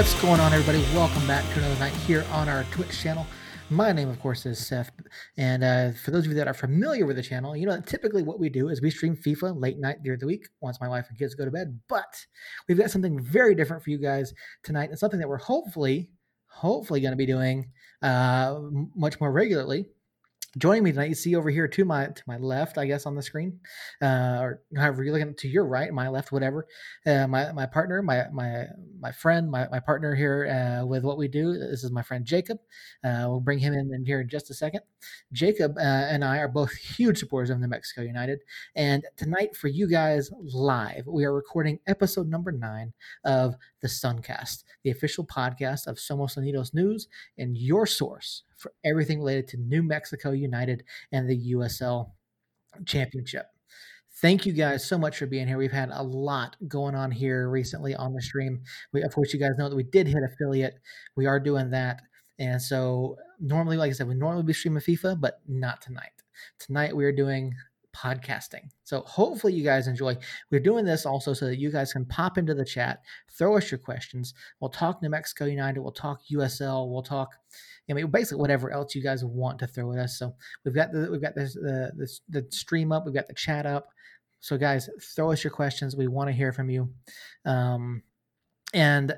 What's going on, everybody? Welcome back to another night here on our Twitch channel. My name, of course, is Seth. And uh, for those of you that are familiar with the channel, you know that typically what we do is we stream FIFA late night during the week once my wife and kids go to bed. But we've got something very different for you guys tonight and something that we're hopefully, hopefully going to be doing uh, much more regularly joining me tonight you see over here to my to my left i guess on the screen uh, or however you're looking to your right my left whatever uh, my my partner my my my friend my, my partner here uh, with what we do this is my friend jacob uh, we'll bring him in, in here in just a second. Jacob uh, and i are both huge supporters of new mexico united and tonight for you guys live we are recording episode number nine of the suncast the official podcast of somos unidos news and your source for everything related to New Mexico United and the USL Championship. Thank you guys so much for being here. We've had a lot going on here recently on the stream. We, of course, you guys know that we did hit affiliate. We are doing that. And so, normally, like I said, we normally be streaming FIFA, but not tonight. Tonight, we are doing podcasting. So hopefully you guys enjoy. We're doing this also so that you guys can pop into the chat, throw us your questions. We'll talk New Mexico United, we'll talk USL, we'll talk I mean, basically whatever else you guys want to throw at us. So we've got the we've got this the this, the stream up, we've got the chat up. So guys, throw us your questions. We want to hear from you. Um, and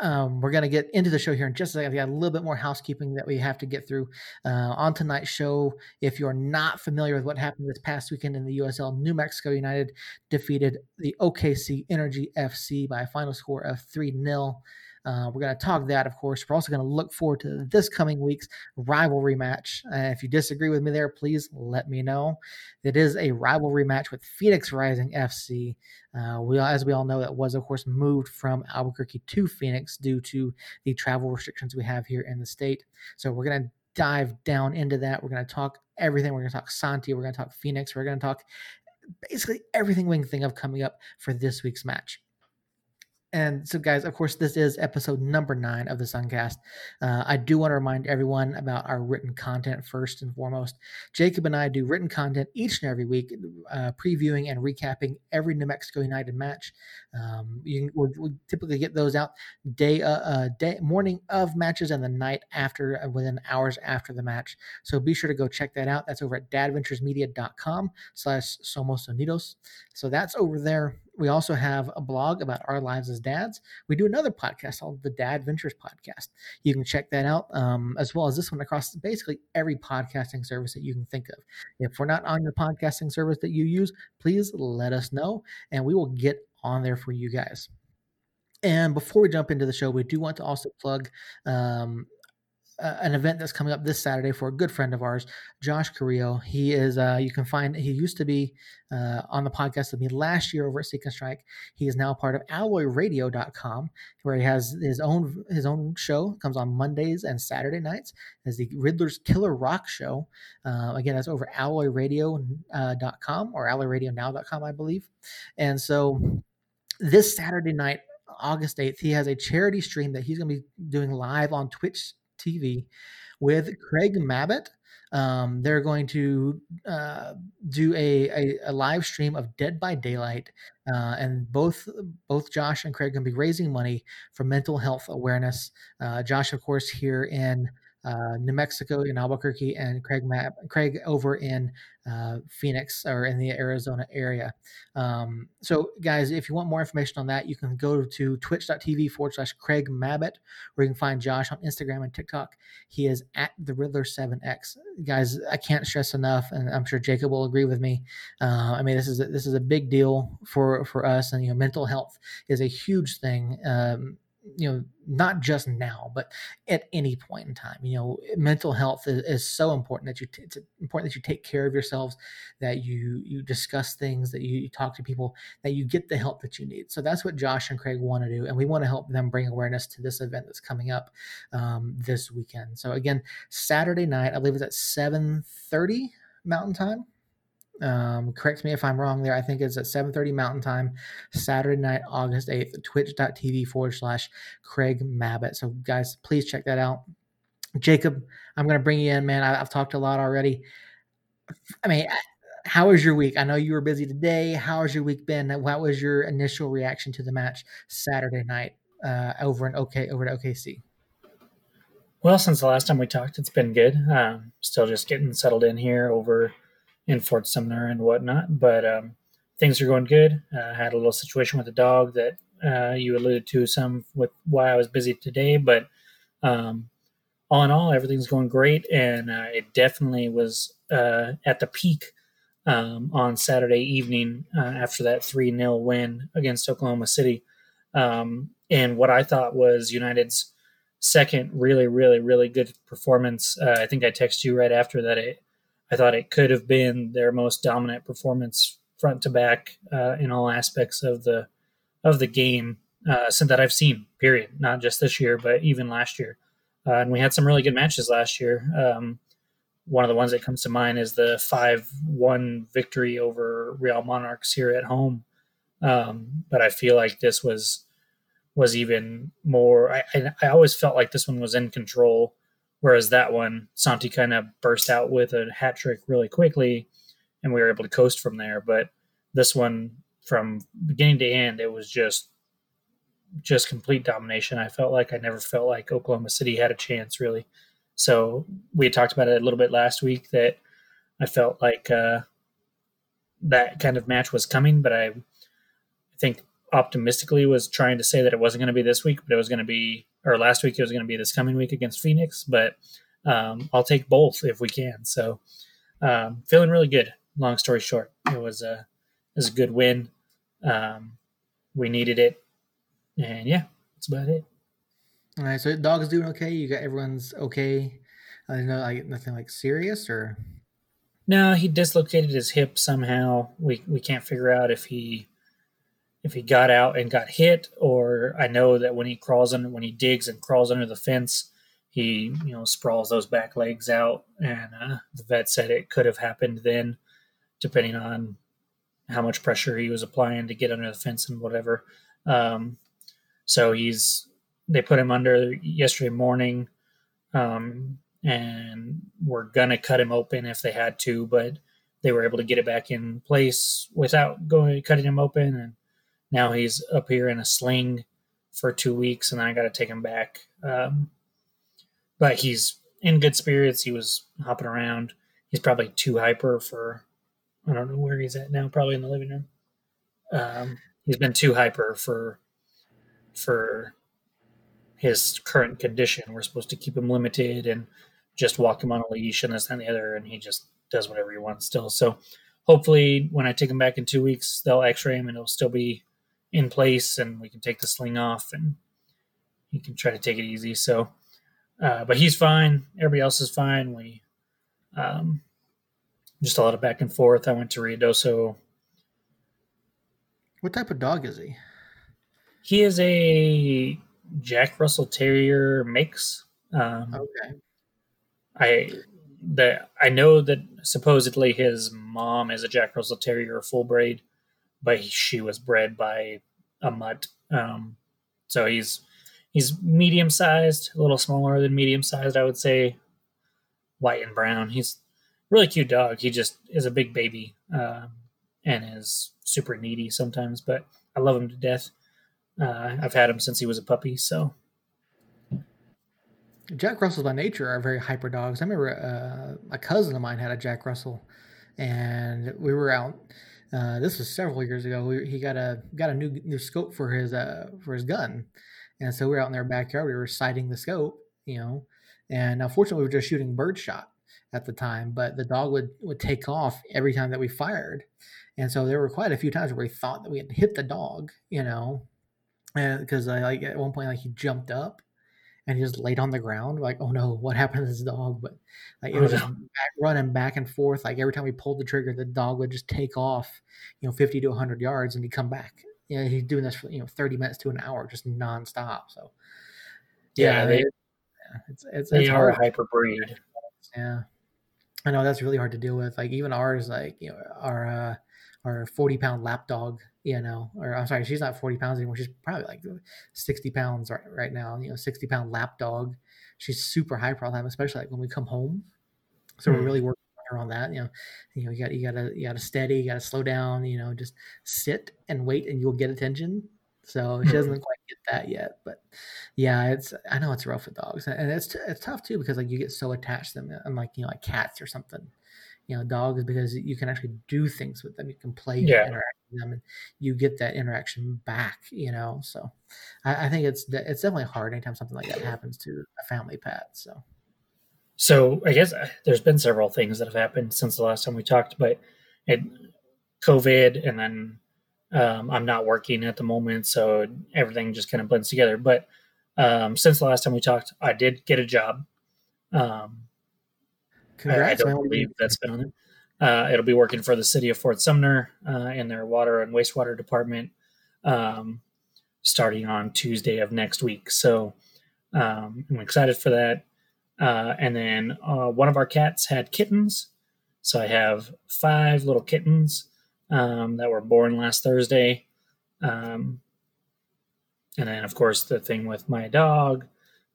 um, we're going to get into the show here in just a second. We got a little bit more housekeeping that we have to get through uh, on tonight's show. If you're not familiar with what happened this past weekend in the USL, New Mexico United defeated the OKC Energy FC by a final score of 3 0. Uh, we're going to talk that, of course. We're also going to look forward to this coming week's rivalry match. Uh, if you disagree with me there, please let me know. It is a rivalry match with Phoenix Rising FC. Uh, we, as we all know, that was, of course, moved from Albuquerque to Phoenix due to the travel restrictions we have here in the state. So we're going to dive down into that. We're going to talk everything. We're going to talk Santi. We're going to talk Phoenix. We're going to talk basically everything we can think of coming up for this week's match. And so, guys, of course, this is episode number nine of the Suncast. Uh, I do want to remind everyone about our written content first and foremost. Jacob and I do written content each and every week, uh, previewing and recapping every New Mexico United match. Um, you we we typically get those out day, uh, uh, day, morning of matches, and the night after, uh, within hours after the match. So be sure to go check that out. That's over at dadventuresmedia.com/slash Somos Unidos. So that's over there we also have a blog about our lives as dads. We do another podcast called the Dad Ventures Podcast. You can check that out, um, as well as this one across basically every podcasting service that you can think of. If we're not on your podcasting service that you use, please let us know, and we will get on there for you guys. And before we jump into the show, we do want to also plug um, uh, an event that's coming up this Saturday for a good friend of ours, Josh Carrillo. He is, uh, you can find, he used to be uh, on the podcast with me last year over at Seek and Strike. He is now part of alloyradio.com, where he has his own his own show, comes on Mondays and Saturday nights, as the Riddler's Killer Rock Show. Uh, again, that's over alloyradio.com uh, or alloyradionow.com, I believe. And so this Saturday night, August 8th, he has a charity stream that he's going to be doing live on Twitch TV with Craig Mabbutt. Um, they're going to uh, do a, a, a, live stream of Dead by Daylight, uh, and both both Josh and Craig going to be raising money for mental health awareness. Uh, Josh, of course, here in uh, New Mexico in Albuquerque, and Craig Map, Craig over in uh, Phoenix or in the Arizona area. Um, so, guys, if you want more information on that, you can go to twitch.tv forward slash Craig Mabbutt, where you can find Josh on Instagram and TikTok. He is at the Riddler 7X. Guys, I can't stress enough, and I'm sure Jacob will agree with me. Uh, I mean, this is a, this is a big deal for for us, and you know, mental health is a huge thing. Um, you know not just now but at any point in time you know mental health is, is so important that you t- it's important that you take care of yourselves that you you discuss things that you, you, talk to people that you get the help that you need. So that's what josh and craig want to do and we want to help them bring awareness to this event that's coming up um, this weekend. So again saturday night i believe it's at 7 30 mountain time um, correct me if I'm wrong there. I think it's at 7:30 Mountain Time, Saturday night, August 8th, twitch.tv forward slash Craig Mabbutt. So guys, please check that out. Jacob, I'm gonna bring you in, man. I, have talked a lot already. I mean, how was your week? I know you were busy today. How has your week been? What was your initial reaction to the match Saturday night uh, over in OK over to OKC? Well, since the last time we talked, it's been good. Um, still just getting settled in here over in Fort Sumner and whatnot, but um, things are going good. Uh, had a little situation with a dog that uh, you alluded to some with why I was busy today, but um, all in all, everything's going great, and uh, it definitely was uh, at the peak um, on Saturday evening uh, after that three 0 win against Oklahoma City, um, and what I thought was United's second really, really, really good performance. Uh, I think I texted you right after that. It, I thought it could have been their most dominant performance front to back uh, in all aspects of the of the game uh, since that I've seen. Period. Not just this year, but even last year. Uh, and we had some really good matches last year. Um, one of the ones that comes to mind is the five-one victory over Real Monarchs here at home. Um, but I feel like this was was even more. I, I always felt like this one was in control, whereas that one Santi kind of burst out with a hat trick really quickly, and we were able to coast from there. But this one, from beginning to end, it was just just complete domination. I felt like I never felt like Oklahoma City had a chance really. So we talked about it a little bit last week that I felt like uh, that kind of match was coming, but I, I think optimistically was trying to say that it wasn't going to be this week, but it was going to be, or last week it was going to be this coming week against Phoenix. But um, I'll take both if we can. So um, feeling really good. Long story short, it was a it was a good win. Um, we needed it, and yeah, that's about it. All right, so dog's doing okay. You got everyone's okay. I don't know, like nothing like serious or. No, he dislocated his hip somehow. We we can't figure out if he if he got out and got hit, or I know that when he crawls under, when he digs and crawls under the fence, he you know sprawls those back legs out, and uh, the vet said it could have happened then, depending on how much pressure he was applying to get under the fence and whatever. Um, so he's they put him under yesterday morning, um, and we're gonna cut him open if they had to, but they were able to get it back in place without going cutting him open and now he's up here in a sling for two weeks, and I got to take him back. Um, but he's in good spirits. He was hopping around. He's probably too hyper for. I don't know where he's at now. Probably in the living room. Um, he's been too hyper for for his current condition. We're supposed to keep him limited and just walk him on a leash and this and the other, and he just does whatever he wants still. So hopefully, when I take him back in two weeks, they'll X-ray him and it'll still be in place and we can take the sling off and he can try to take it easy. So, uh, but he's fine. Everybody else is fine. We, um, just a lot of back and forth. I went to Ruidoso. What type of dog is he? He is a Jack Russell Terrier mix. Um, okay. I the I know that supposedly his mom is a Jack Russell Terrier full braid, but she was bred by a mutt. Um, so he's he's medium sized, a little smaller than medium sized, I would say. White and brown. He's really cute dog. He just is a big baby um, and is super needy sometimes, but I love him to death. Uh, I've had him since he was a puppy, so. Jack Russells by nature are very hyper dogs. I remember uh, a cousin of mine had a Jack Russell, and we were out uh, this was several years ago. We, he got a got a new new scope for his uh for his gun, and so we were out in their backyard. We were sighting the scope, you know, and unfortunately we were just shooting birdshot at the time. But the dog would would take off every time that we fired, and so there were quite a few times where we thought that we had hit the dog, you know, because like at one point like he jumped up and he just laid on the ground like oh no what happened to this dog? But like it was just back, running back and forth like every time we pulled the trigger the dog would just take off you know 50 to 100 yards and he'd come back. You know he's doing this for you know 30 minutes to an hour just nonstop so yeah, yeah they, it's, it's, they it's are hard. hyper breed yeah. I know that's really hard to deal with like even ours like you know our uh our 40 pound lap dog you know, or I'm sorry, she's not 40 pounds anymore. She's probably like 60 pounds right, right now, you know, 60 pound lap dog. She's super high problem, especially like when we come home. So mm-hmm. we're hmm. really working on that. You know, you know, you got, you gotta, you gotta steady, you gotta slow down, you know, just sit and wait and you'll get attention. so she doesn't quite get that yet. But yeah, it's I know it's rough with dogs, and it's it's tough too because like you get so attached to them, unlike you know like cats or something. You know, dogs because you can actually do things with them. You can play, Yeah. interact with them, and you get that interaction back. You know, so I, I think it's it's definitely hard anytime something like that happens to a family pet. So So I guess uh, there's been several things that have happened since the last time we talked, but it COVID and then um, I'm not working at the moment, so everything just kind of blends together. But um, since the last time we talked, I did get a job. Um, I, I don't man. What do you- believe that's been on it. Uh, it'll be working for the city of Fort Sumner uh, in their water and wastewater department um, starting on Tuesday of next week. So um, I'm excited for that. Uh, and then uh, one of our cats had kittens. So I have five little kittens um, that were born last Thursday. Um, and then, of course, the thing with my dog.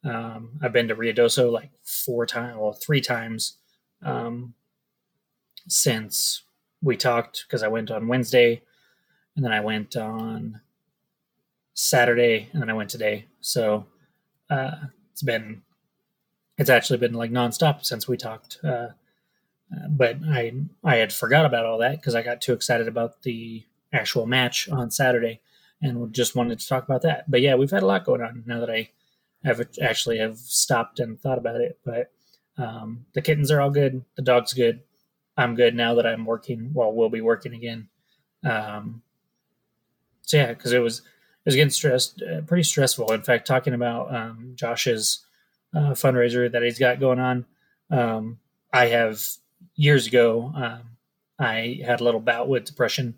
Um, I've been to Ruidoso like four times, well, three times um, since we talked because I went on Wednesday and then I went on Saturday and then I went today. So uh, it's been, it's actually been like nonstop since we talked. Uh, uh, but I I had forgot about all that because I got too excited about the actual match on Saturday and just wanted to talk about that. But yeah, we've had a lot going on now that I have actually have stopped and thought about it. But um, the kittens are all good. The dog's good. I'm good now that I'm working. Well, we'll be working again. Um, so yeah, because it was it was getting stressed, uh, pretty stressful. In fact, talking about um, Josh's uh, fundraiser that he's got going on, um, I have years ago. Um, I had a little bout with depression,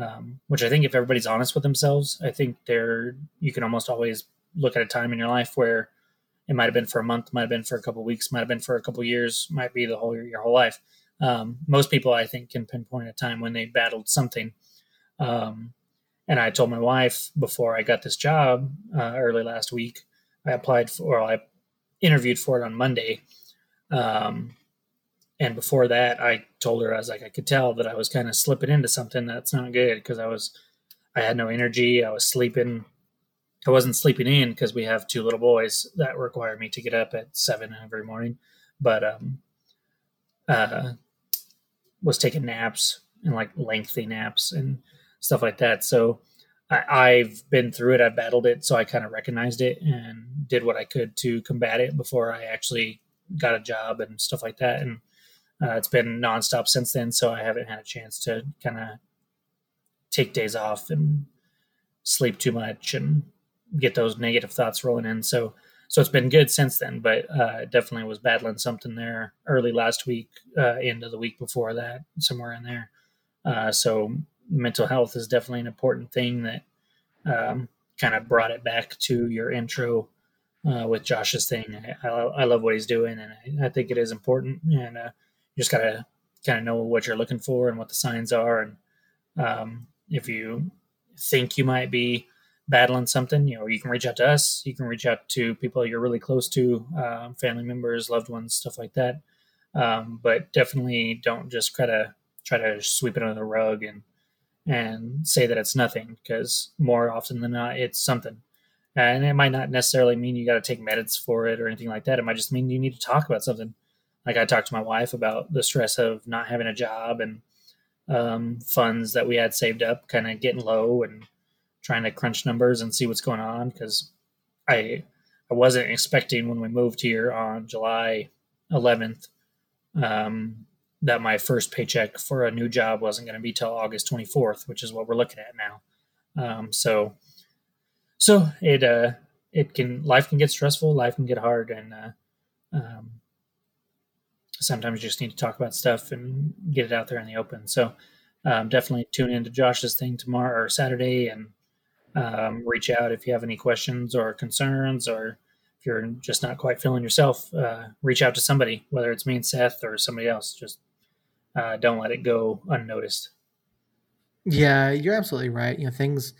um, which I think if everybody's honest with themselves, I think there you can almost always look at a time in your life where it might have been for a month, might have been for a couple weeks, might have been for a couple years, might be the whole your whole life. Um, most people, I think, can pinpoint a time when they battled something. Um, and I told my wife before I got this job uh, early last week, I applied for, or I interviewed for it on Monday. Um, and before that, I told her I was like, I could tell that I was kind of slipping into something that's not good because I was, I had no energy. I was sleeping. I wasn't sleeping in because we have two little boys that require me to get up at seven every morning. But um, uh, was taking naps and like lengthy naps and stuff like that. So I, I've been through it. I've battled it. So I kind of recognized it and did what I could to combat it before I actually got a job and stuff like that. And uh, it's been nonstop since then. So I haven't had a chance to kind of take days off and sleep too much and get those negative thoughts rolling in. So so it's been good since then, but uh, definitely was battling something there early last week, uh, into the week before that, somewhere in there. Uh, so mental health is definitely an important thing that um, kind of brought it back to your intro uh, with Josh's thing. I, I, I, love what he's doing, and I, I think it is important. And uh, you just gotta kind of know what you're looking for and what the signs are, and um, if you think you might be battling something, you know, you can reach out to us. You can reach out to people you're really close to, um, family members, loved ones, stuff like that. Um, but definitely don't just try to try to sweep it under the rug and and say that it's nothing because more often than not, it's something. And it might not necessarily mean you got to take meds for it or anything like that. It might just mean you need to talk about something. Like I talked to my wife about the stress of not having a job and um, funds that we had saved up kind of getting low and trying to crunch numbers and see what's going on because I I wasn't expecting when we moved here on July 11th um, that my first paycheck for a new job wasn't going to be till August 24th, which is what we're looking at now. Um, so so it uh it can life can get stressful, life can get hard, and uh, um, sometimes you just need to talk about stuff and get it out there in the open. So um, definitely tune into Josh's thing tomorrow or Saturday and um, reach out if you have any questions or concerns, or if you're just not quite feeling yourself, uh, reach out to somebody, whether it's me and Seth or somebody else. Just uh, don't let it go unnoticed. Yeah, you're absolutely right. You know, things.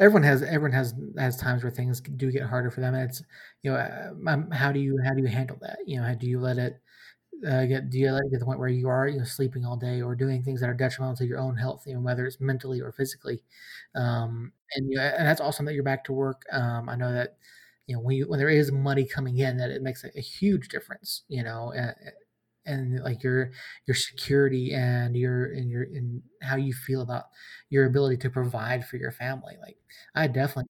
Everyone has everyone has has times where things do get harder for them. And it's you know, um, how do you how do you handle that? You know, how do you let it uh, get do you to the point where you are you know sleeping all day or doing things that are detrimental to your own health, you know, whether it's mentally or physically, um, and you and that's awesome that you're back to work. Um, I know that you know when you, when there is money coming in, that it makes a, a huge difference. You know, and, and like your your security and your and your and how you feel about your ability to provide for your family. Like I definitely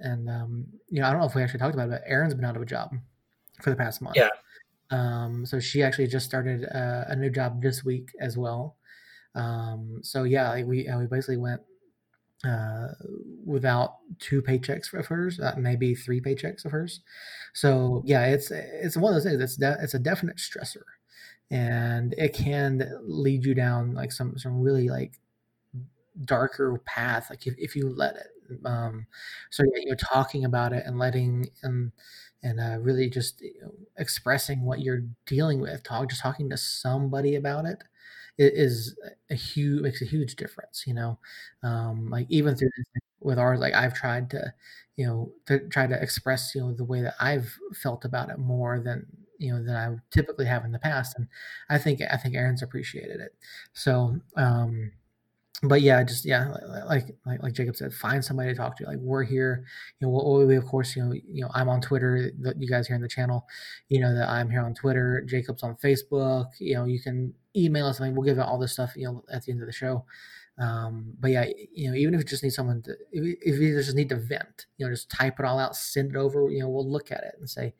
and um, you know I don't know if we actually talked about it, but Aaron's been out of a job for the past month. Yeah. Um, so she actually just started uh, a new job this week as well. Um, so yeah, like we uh, we basically went uh, without two paychecks of hers, uh, maybe three paychecks of hers. So yeah, it's it's one of those things. It's de- it's a definite stressor, and it can lead you down like some some really like darker path. Like if, if you let it. Um, so yeah, you're talking about it and letting and and uh, really just expressing what you're dealing with. Talk just talking to somebody about it is a huge makes a huge difference. You know, um, like even through with ours, like I've tried to, you know, to try to express you know the way that I've felt about it more than you know than I typically have in the past, and I think I think Aaron's appreciated it. So. Um, but yeah, just yeah, like like like Jacob said, find somebody to talk to. Like we're here, you know. We, we of course, you know, you know, I'm on Twitter. That you guys here in the channel, you know that I'm here on Twitter. Jacob's on Facebook. You know, you can email us. I mean, we'll give out all this stuff, you know, at the end of the show. Um, but yeah, you know, even if you just need someone to, if, if you just need to vent, you know, just type it all out, send it over. You know, we'll look at it and say,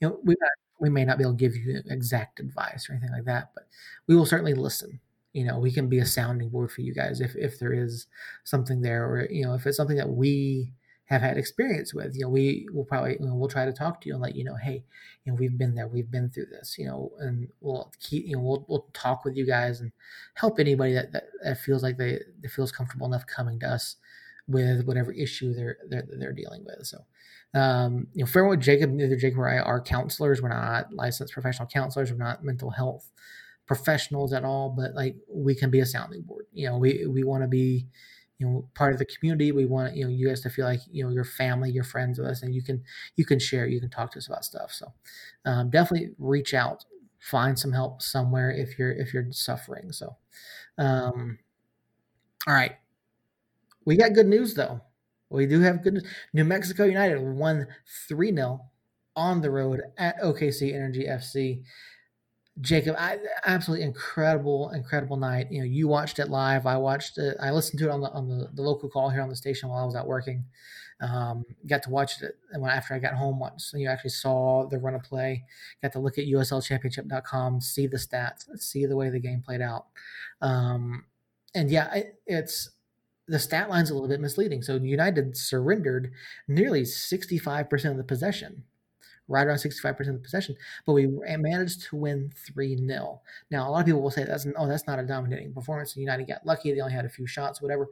you know, we we may not be able to give you exact advice or anything like that, but we will certainly listen you know we can be a sounding board for you guys if if there is something there or you know if it's something that we have had experience with you know we will probably you know, we'll try to talk to you and let you know hey you know we've been there we've been through this you know and we'll keep you know we'll, we'll talk with you guys and help anybody that, that, that feels like they that feels comfortable enough coming to us with whatever issue they're they're, they're dealing with so um, you know, fair with Jacob, neither Jacob or I are counselors. We're not licensed professional counselors. We're not mental health professionals at all, but like we can be a sounding board. You know, we we want to be, you know, part of the community. We want you know you guys to feel like you know your family, your friends with us, and you can you can share, you can talk to us about stuff. So um, definitely reach out, find some help somewhere if you're if you're suffering. So, um, all right, we got good news though. We do have good news. New Mexico United won 3 0 on the road at OKC Energy FC. Jacob, I, absolutely incredible, incredible night. You know, you watched it live. I watched it. I listened to it on the on the, the local call here on the station while I was out working. Um, got to watch it and when after I got home once. You actually saw the run of play. Got to look at USLChampionship.com, see the stats, see the way the game played out. Um, and yeah, it's the stat line's a little bit misleading. So United surrendered nearly 65% of the possession right around 65% of the possession, but we managed to win 3 0. Now, a lot of people will say that's, oh, that's not a dominating performance. United got lucky. They only had a few shots, whatever.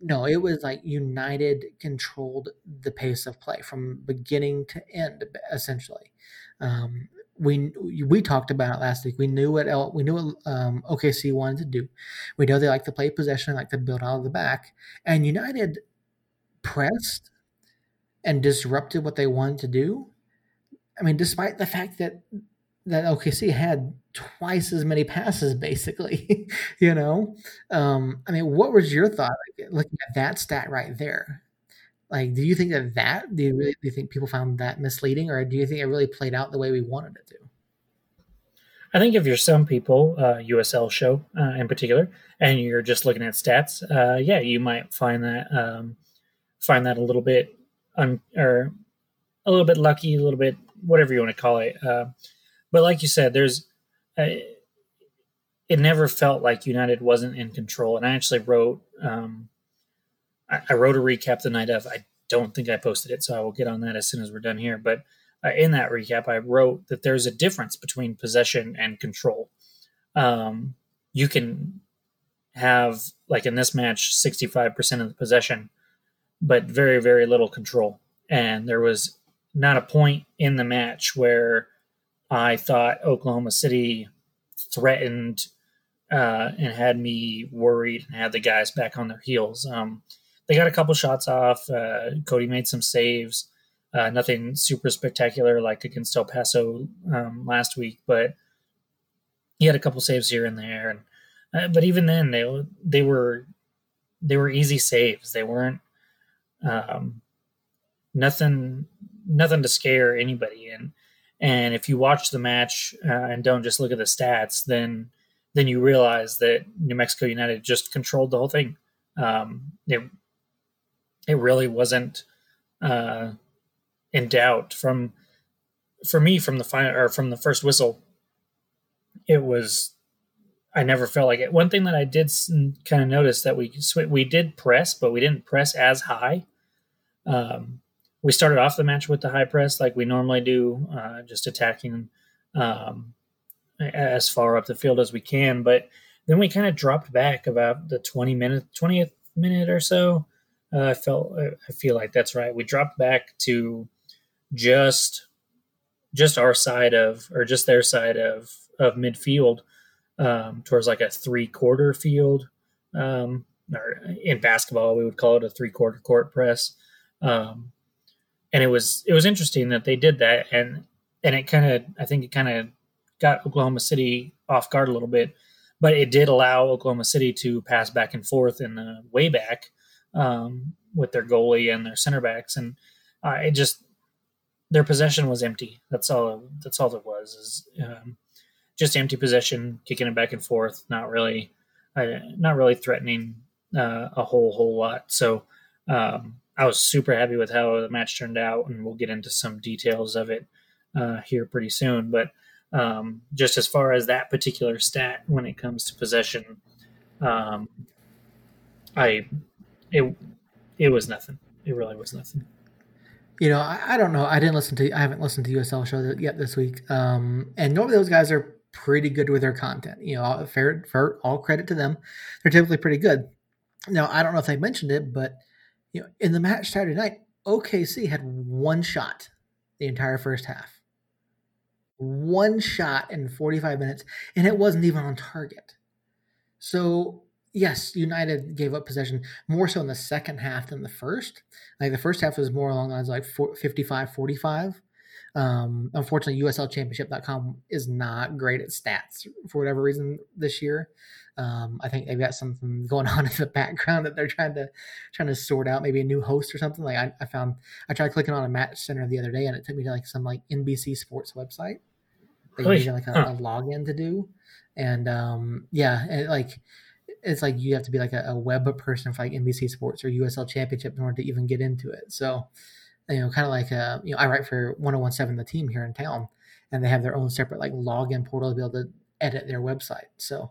No, it was like United controlled the pace of play from beginning to end, essentially. Um, we we talked about it last week. We knew what L, we knew what um, OKC wanted to do. We know they like to play possession, like to build out of the back, and United pressed and disrupted what they wanted to do I mean, despite the fact that that OKC had twice as many passes, basically, you know. Um, I mean, what was your thought like, looking at that stat right there? Like, do you think that that do you really do you think people found that misleading, or do you think it really played out the way we wanted it to? I think if you're some people, uh, USL show uh, in particular, and you're just looking at stats, uh, yeah, you might find that um, find that a little bit un- or a little bit lucky, a little bit whatever you want to call it. Uh, but like you said, there's uh, it never felt like United wasn't in control. And I actually wrote um, I, I, wrote a recap the night of. I don't think I posted it, so I will get on that as soon as we're done here. But uh, in that recap, I wrote that there's a difference between possession and control. Um, you can have like in this match 65% of the possession but very very little control and there was not a point in the match where I thought Oklahoma City threatened uh, and had me worried and had the guys back on their heels. Um, they got a couple shots off. Uh, Cody made some saves. Uh, nothing super spectacular like against El Paso um, last week, but he had a couple saves here and there, and uh, but even then they they were they were easy saves. They weren't um, nothing nothing to scare anybody. And and if you watch the match uh, and don't just look at the stats, then then you realize that New Mexico United just controlled the whole thing. Um, it it really wasn't uh, in doubt from for me from the final or from the first whistle. It was I never felt like it. One thing that I did kind of notice that we we did press, but we didn't press as high. Um, we started off the match with the high press like we normally do, uh, just attacking um, as far up the field as we can. But then we kind of dropped back about the 20 minute, 20th minute or so. Uh, I felt, I feel like that's right. We dropped back to just, just our side of, or just their side of, of midfield, um, towards like a three quarter field. Um, or in basketball, we would call it a three quarter court press. Um, and it was, it was interesting that they did that. And, and it kind of, I think it kind of got Oklahoma City off guard a little bit, but it did allow Oklahoma City to pass back and forth in the way back um, with their goalie and their center backs, and uh, it just their possession was empty. That's all. That's all it was. Is um, just empty possession, kicking it back and forth. Not really, uh, not really threatening uh, a whole whole lot. So um, I was super happy with how the match turned out, and we'll get into some details of it uh, here pretty soon. But um, just as far as that particular stat when it comes to possession. Um, I it it was nothing. It really was nothing. You know, I, I, don't know. I didn't listen to. I haven't listened to USL show yet this week. Um, and normally those guys are pretty good with their content. You know, fair, fair all credit to them. They're typically pretty good. Now, I don't know if they mentioned it, but you know, in the match Saturday night, OKC had one shot the entire first half one shot in 45 minutes, and it wasn't even on target. So, yes, United gave up possession more so in the second half than the first. Like the first half was more along the lines like 55 45. Um, unfortunately, USLChampionship.com is not great at stats for whatever reason this year. Um, I think they've got something going on in the background that they're trying to trying to sort out. Maybe a new host or something. Like I, I found, I tried clicking on a match center the other day, and it took me to like some like NBC Sports website, that you need like a, huh. a, login to do. And um, yeah, and like it's like you have to be like a, a, web person for like NBC Sports or USL Championship in order to even get into it. So you know, kind of like uh, you know, I write for 1017 the team here in town, and they have their own separate like login portal to be able to edit their website. So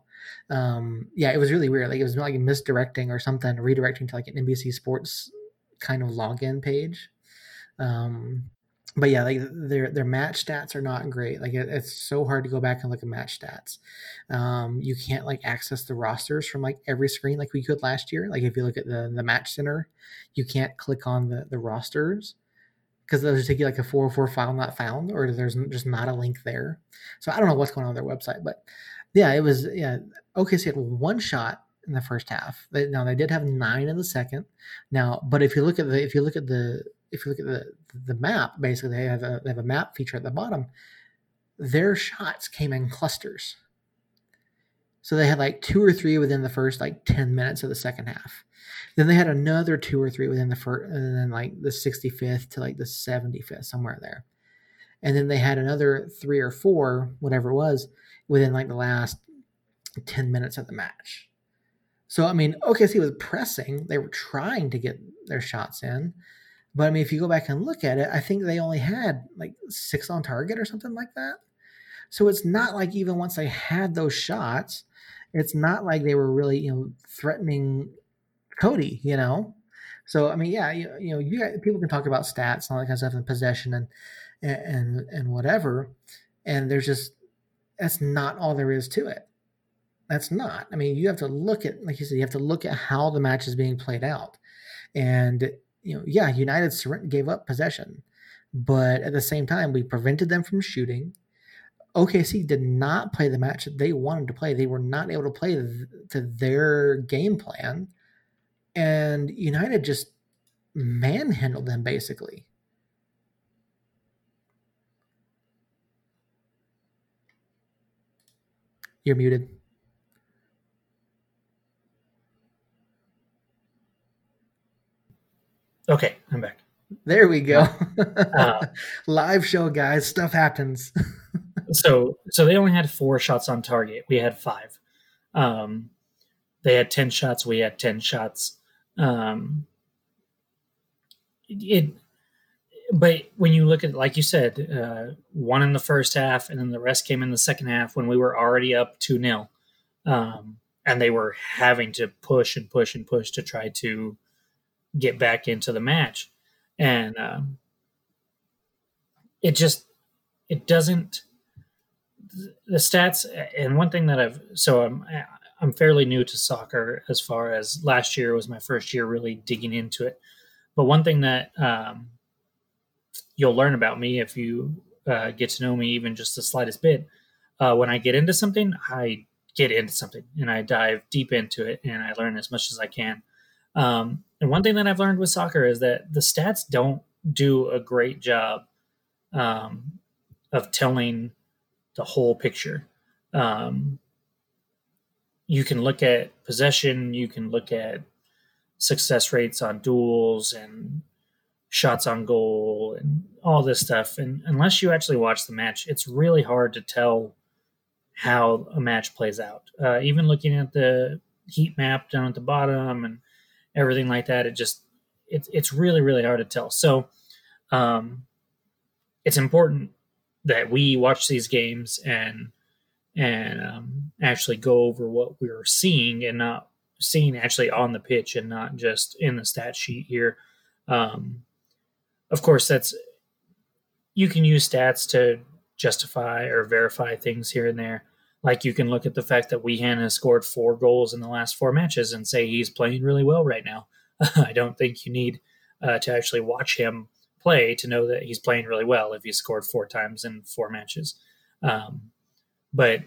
um, yeah, it was really weird. Like it was like misdirecting or something, redirecting to like an NBC Sports kind of login page. Um, but yeah, like their their match stats are not great. Like it, it's so hard to go back and look at match stats. Um, you can't like access the rosters from like every screen like we could last year. Like if you look at the the match center, you can't click on the the rosters because they'll just take you like a 404 file not found, or there's just not a link there. So I don't know what's going on their website, but yeah, it was yeah. OKC had one shot in the first half. Now they did have nine in the second. Now, but if you look at the if you look at the if you look at the the map, basically they have a they have a map feature at the bottom. Their shots came in clusters. So they had like two or three within the first like 10 minutes of the second half. Then they had another two or three within the first, and then like the 65th to like the 75th, somewhere there. And then they had another three or four, whatever it was, within like the last 10 minutes of the match. So, I mean, OKC was pressing. They were trying to get their shots in. But I mean, if you go back and look at it, I think they only had like six on target or something like that. So it's not like even once they had those shots, it's not like they were really, you know, threatening Cody, you know? So, I mean, yeah, you, you know, you got, people can talk about stats and all that kind of stuff and possession and, and, and whatever. And there's just, that's not all there is to it. That's not. I mean, you have to look at, like you said, you have to look at how the match is being played out. And you know, yeah, United gave up possession, but at the same time, we prevented them from shooting. OKC did not play the match that they wanted to play. They were not able to play to their game plan, and United just manhandled them basically. You're muted. Okay, I'm back. There we go. Uh, Live show, guys. Stuff happens. so, so they only had four shots on target. We had five. Um, they had ten shots. We had ten shots. Um, it, but when you look at, like you said, uh, one in the first half, and then the rest came in the second half when we were already up two 0 um, and they were having to push and push and push to try to get back into the match and um, it just it doesn't the stats and one thing that i've so i'm i'm fairly new to soccer as far as last year was my first year really digging into it. But one thing that um, you'll learn about me if you uh, get to know me even just the slightest bit uh, when i get into something i get into something and i dive deep into it and i learn as much as i can. Um, and one thing that I've learned with soccer is that the stats don't do a great job um, of telling the whole picture. Um, you can look at possession, you can look at success rates on duels and shots on goal and all this stuff. And unless you actually watch the match, it's really hard to tell how a match plays out. Uh, even looking at the heat map down at the bottom and everything like that. It just it's it's really really hard to tell. So um, it's important that we watch these games and and um, actually go over what we're seeing and not seeing actually on the pitch and not just in the stat sheet here. Um, of course, that's you can use stats to justify or verify things here and there. Like you can look at the fact that Wehan has scored four goals in the last four matches and say he's playing really well right now. I don't think you need uh, to actually watch him play to know that he's playing really well if he scored four times in four matches. Um, but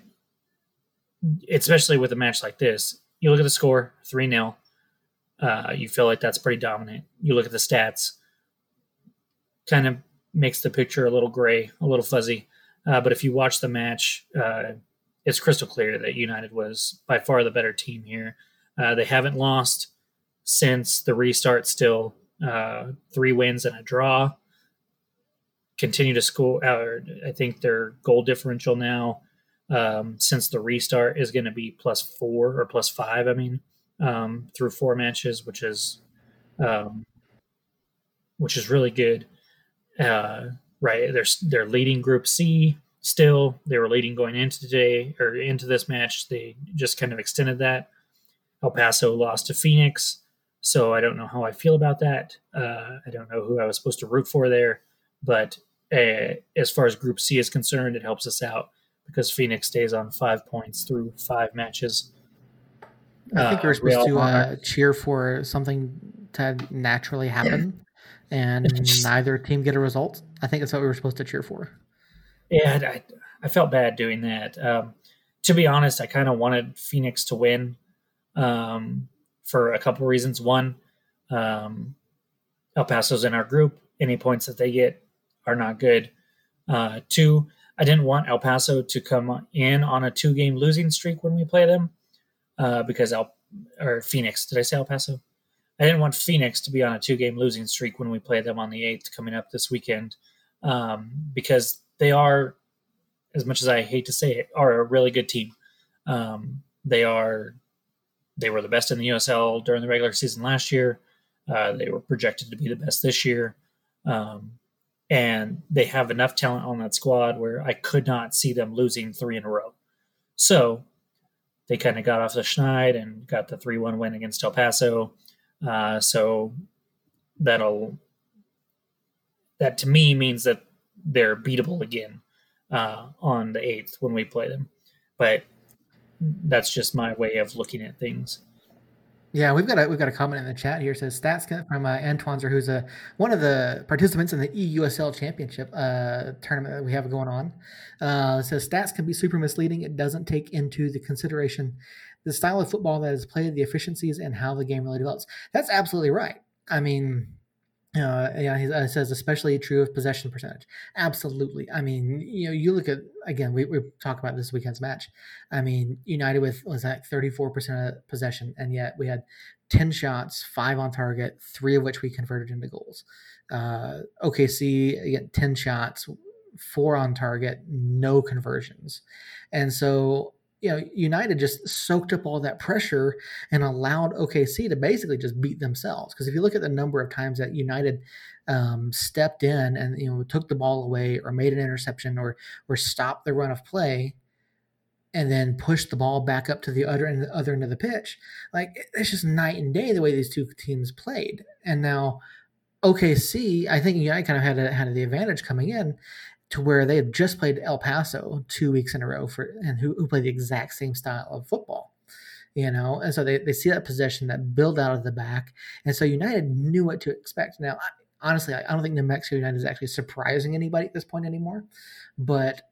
especially with a match like this, you look at the score 3 0. Uh, you feel like that's pretty dominant. You look at the stats, kind of makes the picture a little gray, a little fuzzy. Uh, but if you watch the match, uh, it's crystal clear that United was by far the better team here. Uh, they haven't lost since the restart, still uh, three wins and a draw. Continue to score. I think their goal differential now um, since the restart is going to be plus four or plus five. I mean, um, through four matches, which is um, which is really good. Uh, right, they're they're leading Group C still. They were leading going into today or into this match. They just kind of extended that. El Paso lost to Phoenix, so I don't know how I feel about that. Uh, I don't know who I was supposed to root for there, but uh, as far as Group C is concerned, it helps us out because Phoenix stays on five points through five matches. I think you're uh, supposed to uh, cheer for something to naturally happen, and neither team get a result. I think that's what we were supposed to cheer for. Yeah, I, I felt bad doing that. Um, to be honest, I kind of wanted Phoenix to win um, for a couple reasons. One, um, El Paso's in our group. Any points that they get are not good. Uh, two, I didn't want El Paso to come in on a two game losing streak when we play them uh, because El or Phoenix. Did I say El Paso? I didn't want Phoenix to be on a two game losing streak when we play them on the 8th coming up this weekend um, because they are, as much as I hate to say it, are a really good team. Um, they are, they were the best in the USL during the regular season last year. Uh, they were projected to be the best this year. Um, and they have enough talent on that squad where I could not see them losing three in a row. So they kind of got off the schneid and got the 3 1 win against El Paso. Uh, so that'll, that to me means that they're beatable again uh, on the 8th when we play them. But that's just my way of looking at things. Yeah, we've got a we've got a comment in the chat here. It says stats from uh, Antoine who's a one of the participants in the EUSL Championship uh, tournament that we have going on. Uh, says stats can be super misleading. It doesn't take into the consideration the style of football that is played, the efficiencies, and how the game really develops. That's absolutely right. I mean, Uh, yeah, he uh, says especially true of possession percentage. Absolutely. I mean, you know, you look at again, we, we talk about this weekend's match. I mean, United with was that thirty four percent of possession, and yet we had ten shots, five on target, three of which we converted into goals. Uh, OKC again, ten shots, four on target, no conversions, and so you know, United just soaked up all that pressure and allowed OKC to basically just beat themselves. Because if you look at the number of times that United um, stepped in and you know took the ball away or made an interception or or stopped the run of play, and then pushed the ball back up to the other end, the other end of the pitch, like it's just night and day the way these two teams played. And now OKC, I think United kind of had a, had the advantage coming in to where they had just played El Paso two weeks in a row for and who, who played the exact same style of football. You know, and so they, they see that possession, that build out of the back. And so United knew what to expect. Now, honestly, I, don't think New Mexico United is actually surprising anybody at this point anymore. But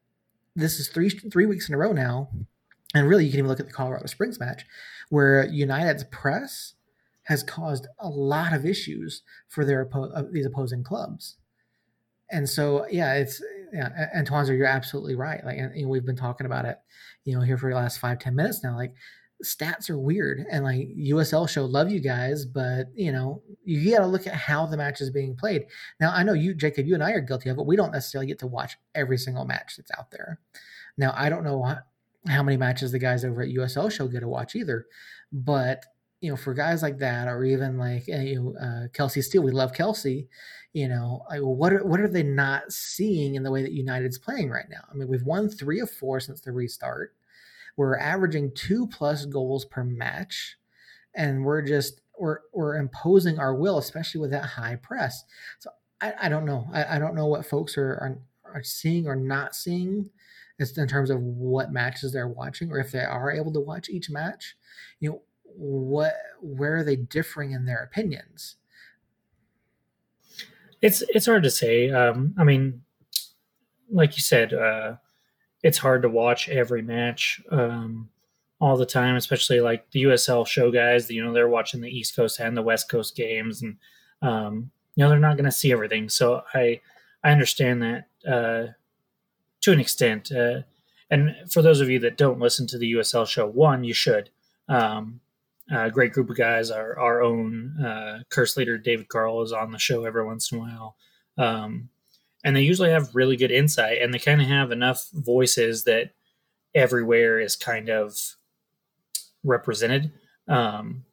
this is three three weeks in a row now. And really, you can even look at the Colorado Springs match where United's press has caused a lot of issues for their uh, these opposing clubs. And so, yeah, it's yeah, and Twanzer, you're absolutely right. Like, and, know, we've been talking about it, you know, here for the last five ten minutes now. Like, stats are weird, and like USL show love you guys, but you know, you got to look at how the match is being played. Now, I know you, Jacob, you and I are guilty of it. We don't necessarily get to watch every single match that's out there. Now, I don't know how many matches the guys over at USL show get to watch either, but you know, for guys like that, or even like eh, you know, uh, Kelsey Steele, we love Kelsey you know, what are, what are they not seeing in the way that United's playing right now? I mean, we've won three of four since the restart. We're averaging two plus goals per match, and we're just we're we're imposing our will, especially with that high press. So I, I don't know. I, I don't know what folks are, are are seeing or not seeing in terms of what matches they're watching, or if they are able to watch each match. You know, what where are they differing in their opinions? It's it's hard to say. Um, I mean, like you said, uh, it's hard to watch every match um, all the time, especially like the USL show guys. You know, they're watching the East Coast and the West Coast games, and um, you know they're not going to see everything. So I I understand that uh, to an extent. Uh, and for those of you that don't listen to the USL show, one you should. Um, uh, great group of guys. Our our own uh, curse leader David Carl is on the show every once in a while, um, and they usually have really good insight, and they kind of have enough voices that everywhere is kind of represented. Um,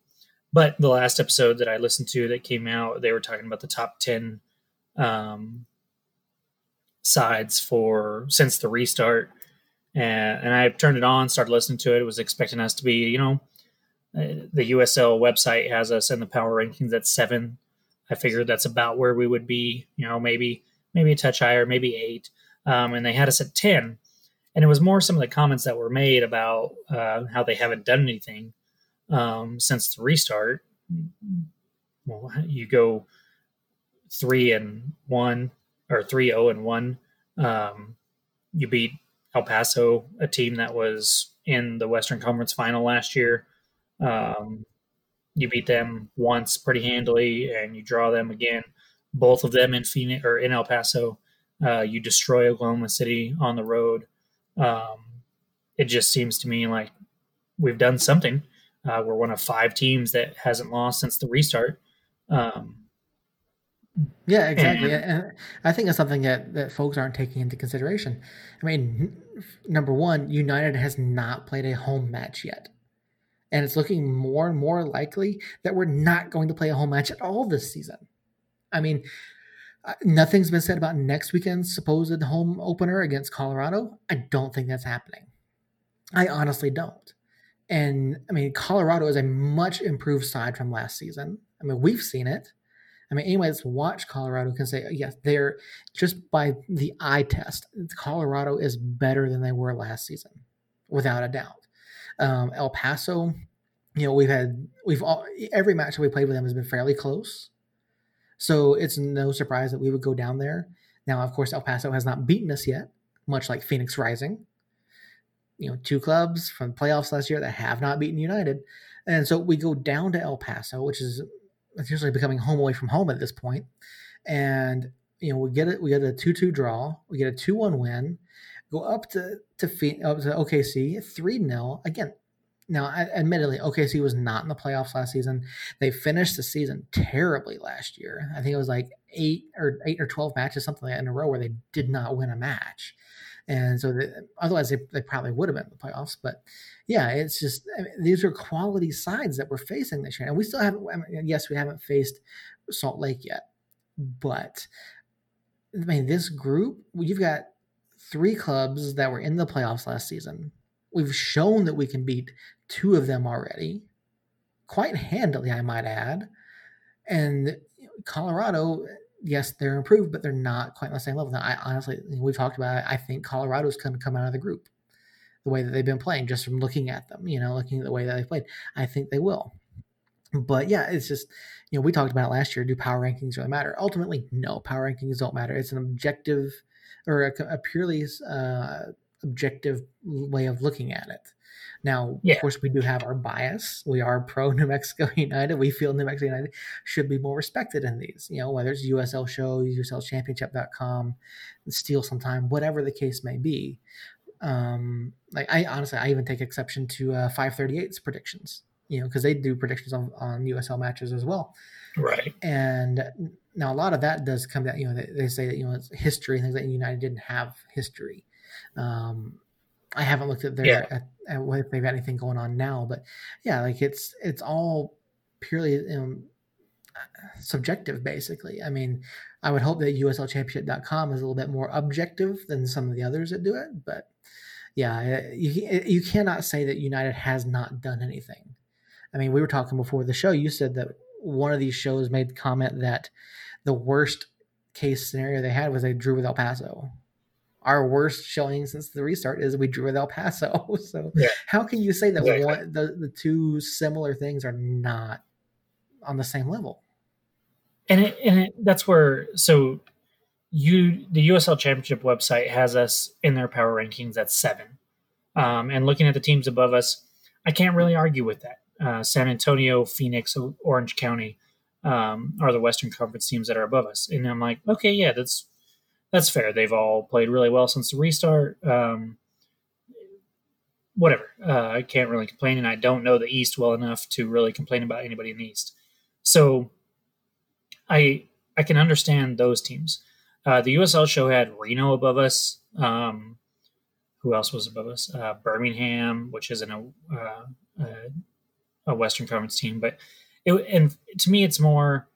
but the last episode that I listened to that came out, they were talking about the top ten um, sides for since the restart, and, and I turned it on, started listening to it. It was expecting us to be, you know the USL website has us in the power rankings at seven. I figured that's about where we would be, you know, maybe maybe a touch higher, maybe eight. Um, and they had us at ten. And it was more some of the comments that were made about uh, how they haven't done anything um, since the restart. Well, you go three and one or three zero oh and one. Um, you beat El Paso, a team that was in the Western Conference Final last year. Um, you beat them once pretty handily, and you draw them again. Both of them in Phoenix or in El Paso. Uh, you destroy Oklahoma City on the road. Um, it just seems to me like we've done something. Uh, we're one of five teams that hasn't lost since the restart. Um, yeah, exactly. And, and I think that's something that, that folks aren't taking into consideration. I mean, number one, United has not played a home match yet. And it's looking more and more likely that we're not going to play a home match at all this season. I mean, uh, nothing's been said about next weekend's supposed home opener against Colorado. I don't think that's happening. I honestly don't. And I mean, Colorado is a much improved side from last season. I mean, we've seen it. I mean, anyone that's watched Colorado can say, yes, they're just by the eye test, Colorado is better than they were last season, without a doubt. Um, El Paso, you know, we've had we've all every match that we played with them has been fairly close, so it's no surprise that we would go down there. Now, of course, El Paso has not beaten us yet, much like Phoenix Rising. You know, two clubs from the playoffs last year that have not beaten United, and so we go down to El Paso, which is usually becoming home away from home at this point. And you know, we get it. We get a two-two draw. We get a two-one win. Go up to to up to OKC three 0 Again, now admittedly, OKC was not in the playoffs last season. They finished the season terribly last year. I think it was like eight or eight or twelve matches, something like in a row, where they did not win a match. And so, they, otherwise, they, they probably would have been in the playoffs. But yeah, it's just I mean, these are quality sides that we're facing this year, and we still haven't. I mean, yes, we haven't faced Salt Lake yet, but I mean, this group, you've got three clubs that were in the playoffs last season. We've shown that we can beat two of them already, quite handily, I might add. And Colorado, yes, they're improved, but they're not quite on the same level. Now, I honestly, we've talked about it. I think Colorado's going to come out of the group the way that they've been playing, just from looking at them, you know, looking at the way that they played. I think they will. But yeah, it's just, you know, we talked about last year. Do power rankings really matter? Ultimately, no. Power rankings don't matter. It's an objective or a, a purely uh, objective way of looking at it. Now, yeah. of course, we do have our bias. We are pro New Mexico United. We feel New Mexico United should be more respected in these, you know, whether it's USL Show, USL USLChampionship.com, Steal Sometime, whatever the case may be. Um, like, I honestly, I even take exception to uh, 538's predictions you know, because they do predictions on, on USL matches as well. Right. And now a lot of that does come down, you know, they, they say that, you know, it's history, things that United didn't have history. Um, I haven't looked at their, yeah. at, at if they've got anything going on now, but yeah, like it's, it's all purely, you know, subjective basically. I mean, I would hope that USLchampionship.com is a little bit more objective than some of the others that do it, but yeah, you, you cannot say that United has not done anything. I mean, we were talking before the show. You said that one of these shows made comment that the worst case scenario they had was they drew with El Paso. Our worst showing since the restart is we drew with El Paso. So yeah. how can you say that exactly. one, the the two similar things are not on the same level? And it, and it, that's where so you the USL Championship website has us in their power rankings at seven, um, and looking at the teams above us, I can't really argue with that uh, San Antonio, Phoenix, Orange County um, are the Western Conference teams that are above us. And I'm like, okay, yeah, that's that's fair. They've all played really well since the restart. Um, whatever. Uh, I can't really complain, and I don't know the East well enough to really complain about anybody in the East. So I I can understand those teams. Uh, the USL show had Reno above us. Um, who else was above us? Uh, Birmingham, which isn't a, uh, a a Western Conference team, but it and to me it's more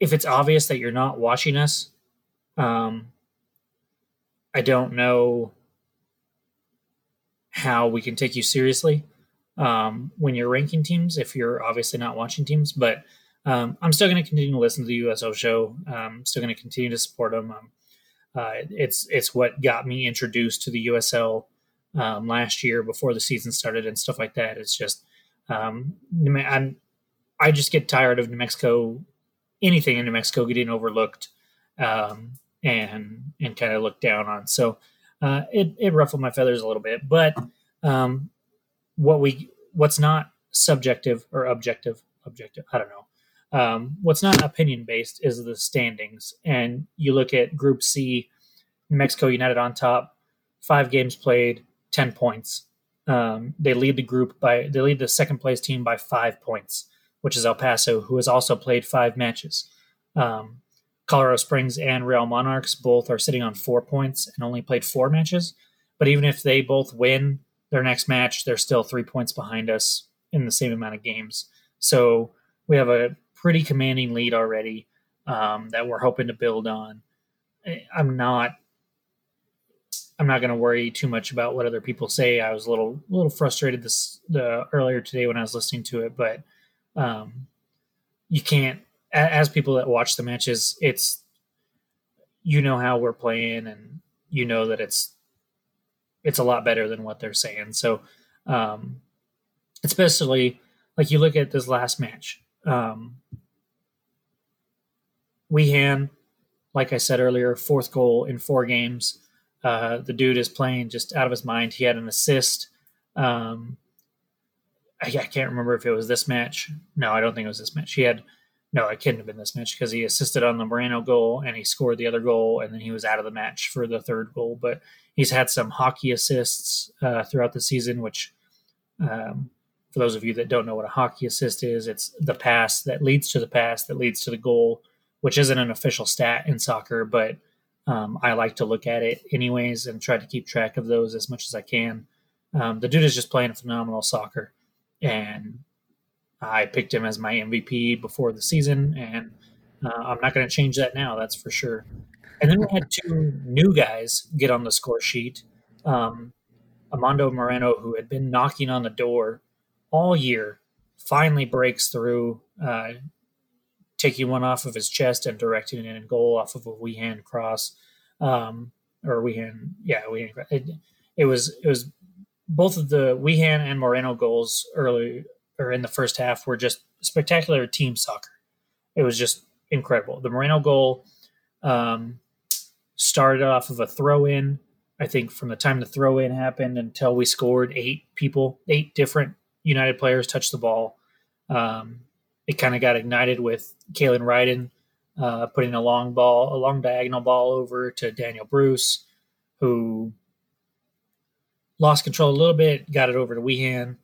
if it's obvious that you're not watching us. Um, I don't know how we can take you seriously um, when you're ranking teams if you're obviously not watching teams. But um, I'm still going to continue to listen to the USL show. I'm still going to continue to support them. Um, uh, it's it's what got me introduced to the USL um, last year before the season started and stuff like that. It's just um, I'm I just get tired of New Mexico anything in New Mexico getting overlooked um, and and kind of looked down on. So uh, it it ruffled my feathers a little bit, but um, what we what's not subjective or objective objective I don't know. Um, what's not opinion based is the standings, and you look at Group C, New Mexico United on top, five games played, 10 points. Um, they lead the group by they lead the second place team by five points, which is El Paso, who has also played five matches. Um, Colorado Springs and Real Monarchs both are sitting on four points and only played four matches. But even if they both win their next match, they're still three points behind us in the same amount of games. So we have a pretty commanding lead already um, that we're hoping to build on. I'm not I'm not going to worry too much about what other people say. I was a little a little frustrated this the earlier today when I was listening to it, but um, you can't as people that watch the matches. It's you know how we're playing, and you know that it's it's a lot better than what they're saying. So, um, especially like you look at this last match, um, Wehan, like I said earlier, fourth goal in four games. Uh, the dude is playing just out of his mind. He had an assist. Um, I, I can't remember if it was this match. No, I don't think it was this match. He had no, it couldn't have been this match because he assisted on the Moreno goal and he scored the other goal, and then he was out of the match for the third goal. But he's had some hockey assists uh, throughout the season, which, um, for those of you that don't know what a hockey assist is, it's the pass that leads to the pass that leads to the goal, which isn't an official stat in soccer, but um, I like to look at it anyways and try to keep track of those as much as I can. Um, the dude is just playing phenomenal soccer, and I picked him as my MVP before the season, and uh, I'm not going to change that now. That's for sure. And then we had two new guys get on the score sheet. Um, Amando Moreno, who had been knocking on the door all year, finally breaks through, uh, taking one off of his chest and directing it in goal off of a Wehan cross, um, or Wehan, yeah, Wehan. It, it was it was both of the Wehan and Moreno goals early or in the first half were just spectacular team soccer. It was just incredible. The Moreno goal um, started off of a throw in. I think from the time the throw in happened until we scored, eight people, eight different United players touched the ball. Um, it kind of got ignited with Kalen Ryden uh, putting a long ball, a long diagonal ball over to Daniel Bruce, who lost control a little bit, got it over to Wehan.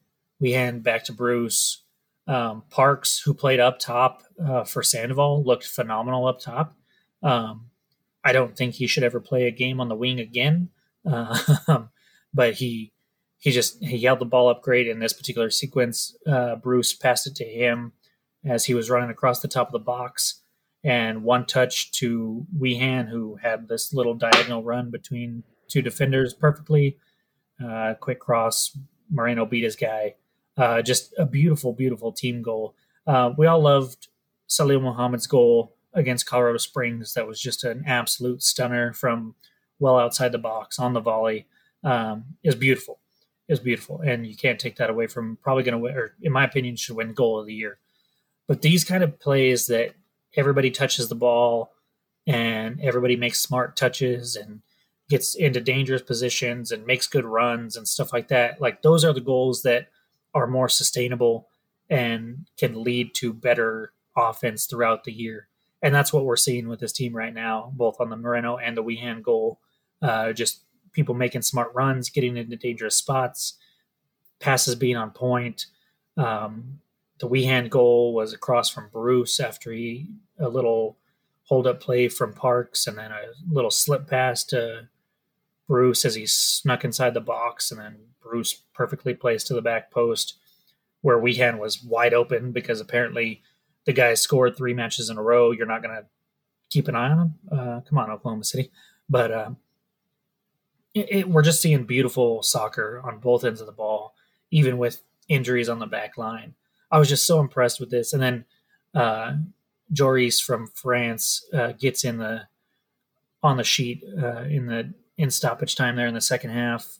Wehan back to Bruce. Um, Parks, who played up top uh, for Sandoval, looked phenomenal up top. Um, I don't think he should ever play a game on the wing again, uh, but he he just he held the ball up great in this particular sequence. Uh, Bruce passed it to him as he was running across the top of the box, and one touch to Wehan, who had this little diagonal run between two defenders perfectly. Uh, quick cross, Moreno beat his guy. Uh, just a beautiful, beautiful team goal. Uh, we all loved Salil Muhammad's goal against Colorado Springs. That was just an absolute stunner from well outside the box on the volley. Um, is beautiful. Is beautiful, and you can't take that away from probably going to win, or in my opinion, should win goal of the year. But these kind of plays that everybody touches the ball and everybody makes smart touches and gets into dangerous positions and makes good runs and stuff like that. Like those are the goals that are more sustainable and can lead to better offense throughout the year. And that's what we're seeing with this team right now, both on the Moreno and the Wehan goal. Uh, just people making smart runs, getting into dangerous spots, passes being on point. Um, the Wehan goal was across from Bruce after he a little hold up play from Parks, and then a little slip pass to Bruce as he snuck inside the box, and then Bruce perfectly placed to the back post where Wehan was wide open because apparently the guy scored three matches in a row. You're not going to keep an eye on him. Uh, come on, Oklahoma City. But uh, it, it, we're just seeing beautiful soccer on both ends of the ball, even with injuries on the back line. I was just so impressed with this. And then uh, Joris from France uh, gets in the on the sheet uh, in the in stoppage time there in the second half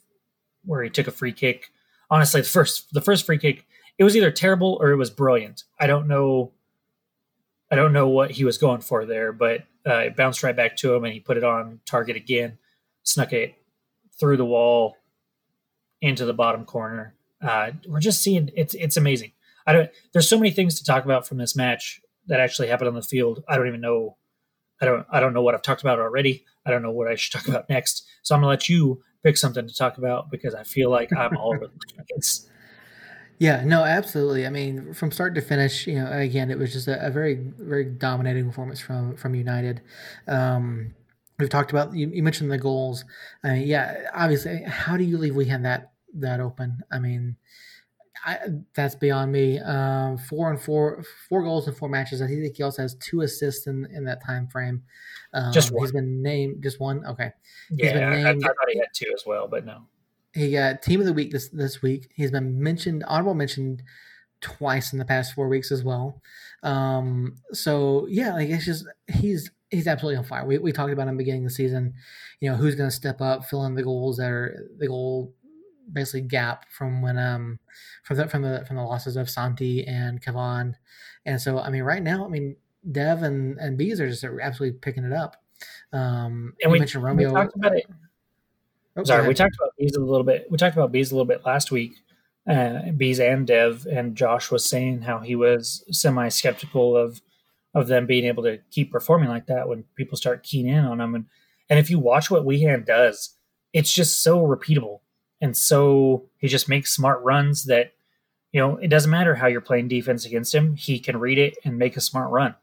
where he took a free kick. Honestly, the first the first free kick, it was either terrible or it was brilliant. I don't know. I don't know what he was going for there, but uh, it bounced right back to him, and he put it on target again, snuck it through the wall into the bottom corner. Uh, we're just seeing it's it's amazing. I don't. There's so many things to talk about from this match that actually happened on the field. I don't even know. I don't. I don't know what I've talked about already. I don't know what I should talk about next. So I'm gonna let you pick something to talk about because I feel like I'm all over the place. Yeah, no, absolutely. I mean, from start to finish, you know, again, it was just a, a very, very dominating performance from from United. Um, we've talked about you, you mentioned the goals. I mean, yeah, obviously, how do you leave Wehan that that open? I mean, I, that's beyond me. Um, four and four, four goals in four matches. I think he also has two assists in, in that time frame. Um, just one. He's been named just one. Okay. Yeah, named, I, I, thought he had two as well, but no. He got team of the week this this week. He's been mentioned, honorable mentioned twice in the past four weeks as well. Um, so yeah, like it's just he's he's absolutely on fire. We we talked about him beginning of the season. You know who's going to step up, fill in the goals that are the goal basically gap from when um from the from the from the losses of Santi and Kavan. And so I mean right now, I mean Dev and, and Bees are just absolutely picking it up. Um and we mentioned Romeo. We talked about it. Oh, Sorry, we talked about Bees a little bit. We talked about Bees a little bit last week. uh, Bees and Dev and Josh was saying how he was semi skeptical of of them being able to keep performing like that when people start keying in on them. And and if you watch what Wehan does, it's just so repeatable and so he just makes smart runs that you know it doesn't matter how you're playing defense against him. He can read it and make a smart run,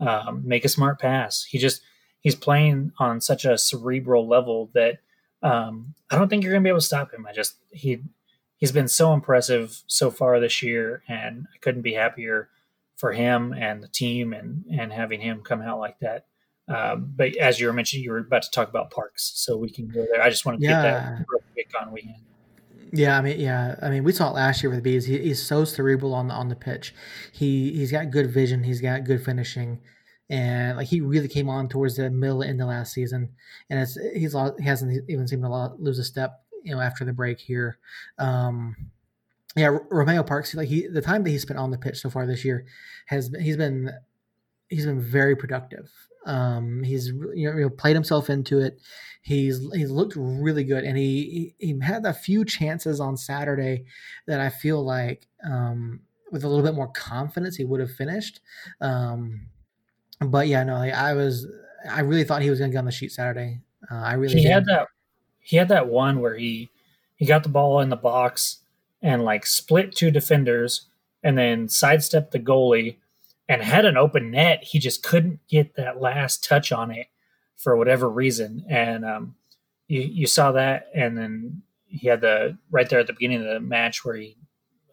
um, make a smart pass. He just he's playing on such a cerebral level that um, I don't think you're going to be able to stop him. I just he he's been so impressive so far this year, and I couldn't be happier for him and the team and and having him come out like that. Um, but as you were mentioning, you were about to talk about parks, so we can go there. I just want to yeah. get that real on. Yeah, I mean, yeah, I mean, we saw it last year with the bees. He, he's so cerebral on the on the pitch. He he's got good vision. He's got good finishing, and like he really came on towards the middle end of last season. And it's he's he hasn't even seemed to lose a step, you know, after the break here. Um, yeah, Romeo Parks, like he the time that he spent on the pitch so far this year has he's been he's been very productive. Um, he's you know, played himself into it. He's he's looked really good, and he he had a few chances on Saturday that I feel like um, with a little bit more confidence he would have finished. Um, but yeah, no, like I was I really thought he was going to get on the sheet Saturday. Uh, I really he did. had that he had that one where he he got the ball in the box and like split two defenders and then sidestepped the goalie and had an open net. He just couldn't get that last touch on it for whatever reason. And um, you, you saw that. And then he had the right there at the beginning of the match where he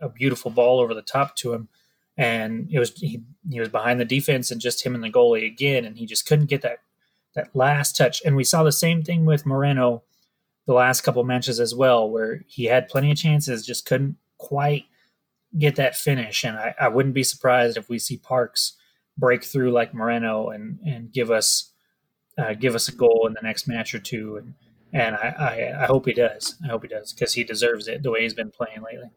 a beautiful ball over the top to him. And it was he, he was behind the defense and just him and the goalie again, and he just couldn't get that that last touch. And we saw the same thing with Moreno the last couple matches as well, where he had plenty of chances, just couldn't quite get that finish. And I, I wouldn't be surprised if we see Parks break through like Moreno and and give us uh, give us a goal in the next match or two. And and I, I, I hope he does. I hope he does because he deserves it the way he's been playing lately.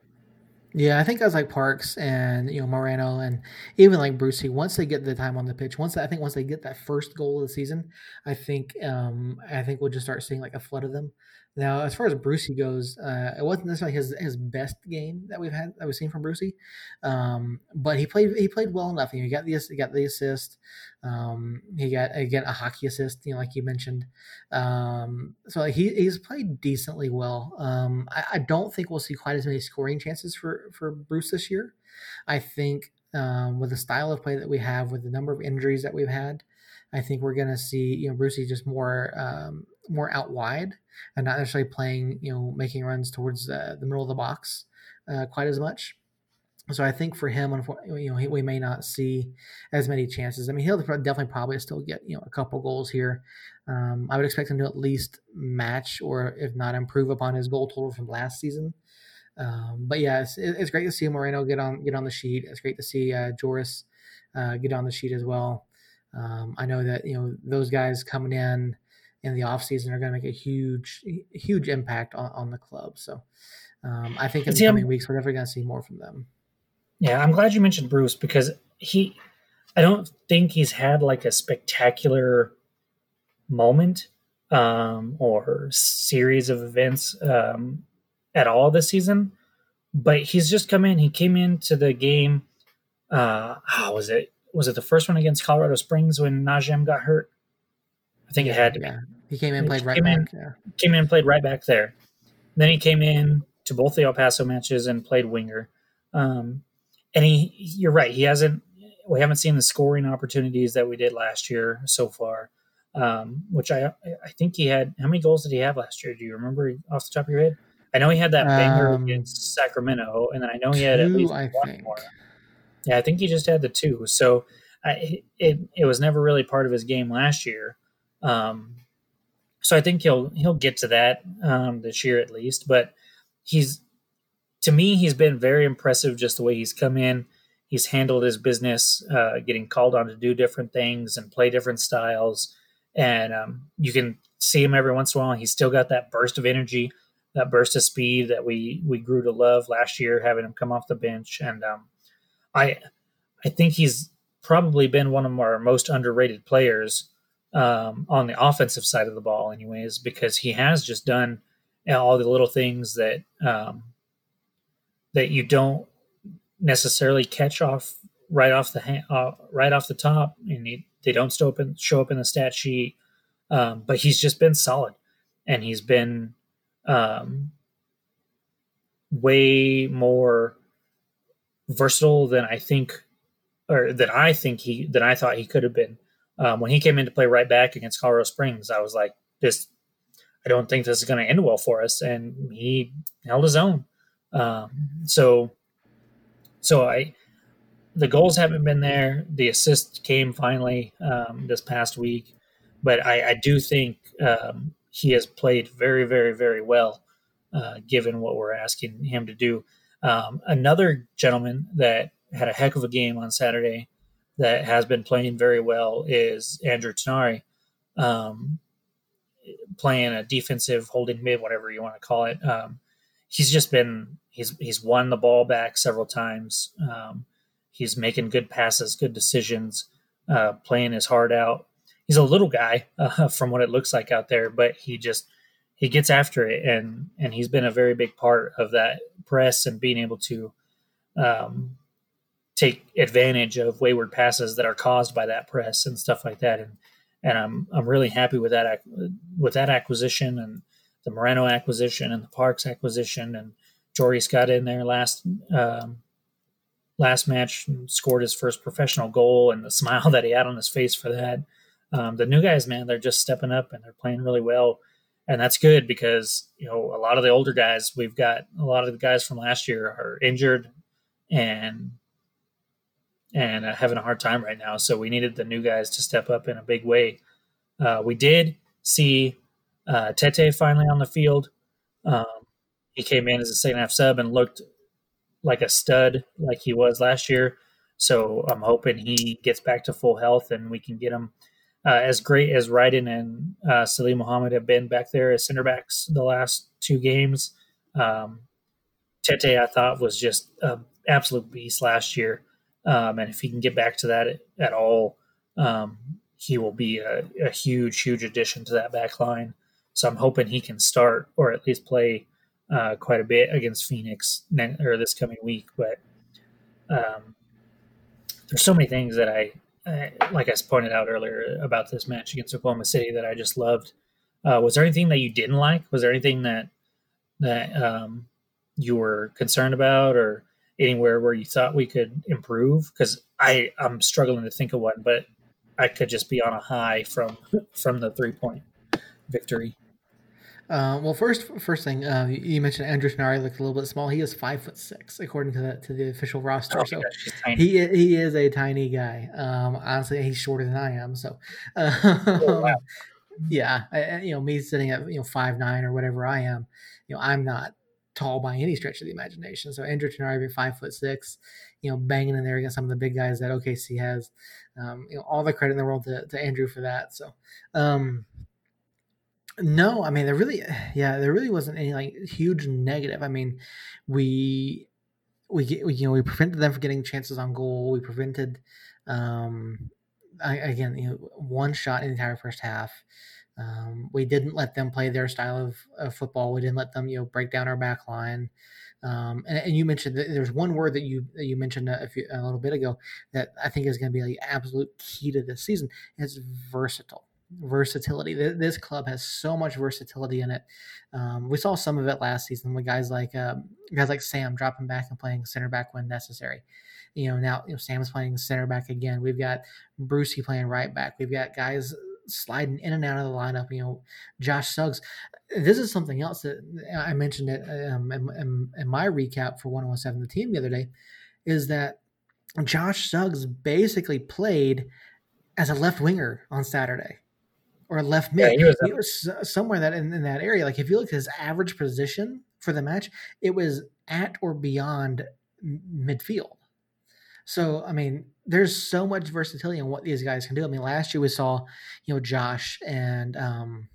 Yeah, I think guys like Parks and you know Moreno and even like Brucey, once they get the time on the pitch, once I think once they get that first goal of the season, I think um, I think we'll just start seeing like a flood of them. Now, as far as Brucey goes, uh, it wasn't necessarily his, his best game that we've had that we've seen from Brucey, um, but he played he played well enough. You know, he got the he got the assist. Um, he got again a hockey assist, you know, like you mentioned. Um, so he he's played decently well. Um, I, I, don't think we'll see quite as many scoring chances for for Bruce this year. I think um, with the style of play that we have, with the number of injuries that we've had, I think we're going to see you know Brucey just more um, more out wide and not necessarily playing, you know, making runs towards uh, the middle of the box uh, quite as much. So I think for him, you know, we may not see as many chances. I mean, he'll definitely probably still get you know a couple goals here. Um, I would expect him to at least match or if not improve upon his goal total from last season. Um, but yeah, it's, it's, great to see Moreno get on get on the sheet. It's great to see uh, Joris uh, get on the sheet as well. Um, I know that you know those guys coming in in the offseason are going to make a huge, huge impact on, on the club. So um, I think in the coming weeks, we're definitely going to see more from them. Yeah, I'm glad you mentioned Bruce because he, I don't think he's had like a spectacular moment um, or series of events um, at all this season, but he's just come in. He came into the game. Uh, how was it? Was it the first one against Colorado Springs when Najem got hurt? I think yeah, it had to yeah. He came in, played right back. In, yeah. Came in, played right back there. Then he came in to both the El Paso matches and played winger. Um, and he, you're right, he hasn't. We haven't seen the scoring opportunities that we did last year so far. Um, which I I think he had. How many goals did he have last year? Do you remember off the top of your head? I know he had that banger um, against Sacramento, and then I know he had two, at least I one think. more. Yeah, I think he just had the two. So I, it it was never really part of his game last year. Um, so I think he'll he'll get to that um, this year at least. But he's to me he's been very impressive just the way he's come in. He's handled his business, uh, getting called on to do different things and play different styles. And um, you can see him every once in a while. He's still got that burst of energy, that burst of speed that we we grew to love last year, having him come off the bench. And um, I I think he's probably been one of our most underrated players um, on the offensive side of the ball, anyways, because he has just done all the little things that um, that you don't necessarily catch off right off the ha- uh, right off the top, and he, they don't show up in, show up in the stat sheet. Um, but he's just been solid, and he's been um, way more versatile than I think, or that I think he than I thought he could have been. Um, when he came in to play right back against Colorado Springs, I was like, "This, I don't think this is going to end well for us," and he held his own. Um, so, so I, the goals haven't been there. The assist came finally um, this past week, but I, I do think um, he has played very, very, very well, uh, given what we're asking him to do. Um, another gentleman that had a heck of a game on Saturday that has been playing very well is Andrew Tinari, um, playing a defensive holding mid, whatever you want to call it. Um, he's just been he's he's won the ball back several times. Um, he's making good passes, good decisions, uh, playing his heart out. He's a little guy uh, from what it looks like out there, but he just he gets after it, and and he's been a very big part of that press and being able to um, take advantage of wayward passes that are caused by that press and stuff like that. And and I'm I'm really happy with that with that acquisition and the Moreno acquisition and the Parks acquisition and Joris got in there last um, last match scored his first professional goal and the smile that he had on his face for that. Um, the new guys, man, they're just stepping up and they're playing really well. And that's good because, you know, a lot of the older guys, we've got a lot of the guys from last year are injured and and uh, having a hard time right now. So we needed the new guys to step up in a big way. Uh, we did see uh, Tete finally on the field. Um, he came in as a second half sub and looked like a stud like he was last year. So I'm hoping he gets back to full health and we can get him uh, as great as Ryden and uh, Salim Muhammad have been back there as center backs the last two games. Um, Tete, I thought, was just an absolute beast last year. Um, and if he can get back to that at, all, um, he will be a, a, huge, huge addition to that back line. So I'm hoping he can start or at least play uh, quite a bit against Phoenix ne- or this coming week. But um, there's so many things that I, I, like I pointed out earlier about this match against Oklahoma City that I just loved. Uh, was there anything that you didn't like? Was there anything that that um, you were concerned about, or anywhere where you thought we could improve? Because I I'm struggling to think of one, but I could just be on a high from from the three point victory. Uh, well, first, first thing uh, you mentioned Andrew Tinari looked a little bit small. He is five foot six, according to the to the official roster. Oh, so he he is a tiny guy. Um, honestly, he's shorter than I am. So, uh, oh, wow. yeah, I, you know, me sitting at you know five nine or whatever I am, you know, I'm not tall by any stretch of the imagination. So Andrew Tinari being five foot six, you know, banging in there against some of the big guys that OKC has. Um, you know, all the credit in the world to, to Andrew for that. So, um, no, I mean there really, yeah, there really wasn't any like huge negative. I mean, we we get we, you know we prevented them from getting chances on goal. We prevented, um, I, again, you know, one shot in the entire first half. Um, we didn't let them play their style of, of, football. We didn't let them, you know, break down our back line. Um, and, and, you mentioned there's one word that you you mentioned a, few, a little bit ago that I think is going to be the absolute key to this season. It's versatile versatility. This club has so much versatility in it. Um, we saw some of it last season with guys like uh, guys like Sam dropping back and playing center back when necessary. You know now you know Sam's playing center back again. We've got Brucey playing right back. We've got guys sliding in and out of the lineup. You know, Josh Suggs. This is something else that I mentioned it um, in, in, in my recap for 1017 the team the other day, is that Josh Suggs basically played as a left winger on Saturday or left mid. Yeah, he, was, he was somewhere that in, in, that area. Like if you look at his average position for the match, it was at or beyond midfield. So I mean, there's so much versatility in what these guys can do. I mean, last year we saw, you know, Josh and um,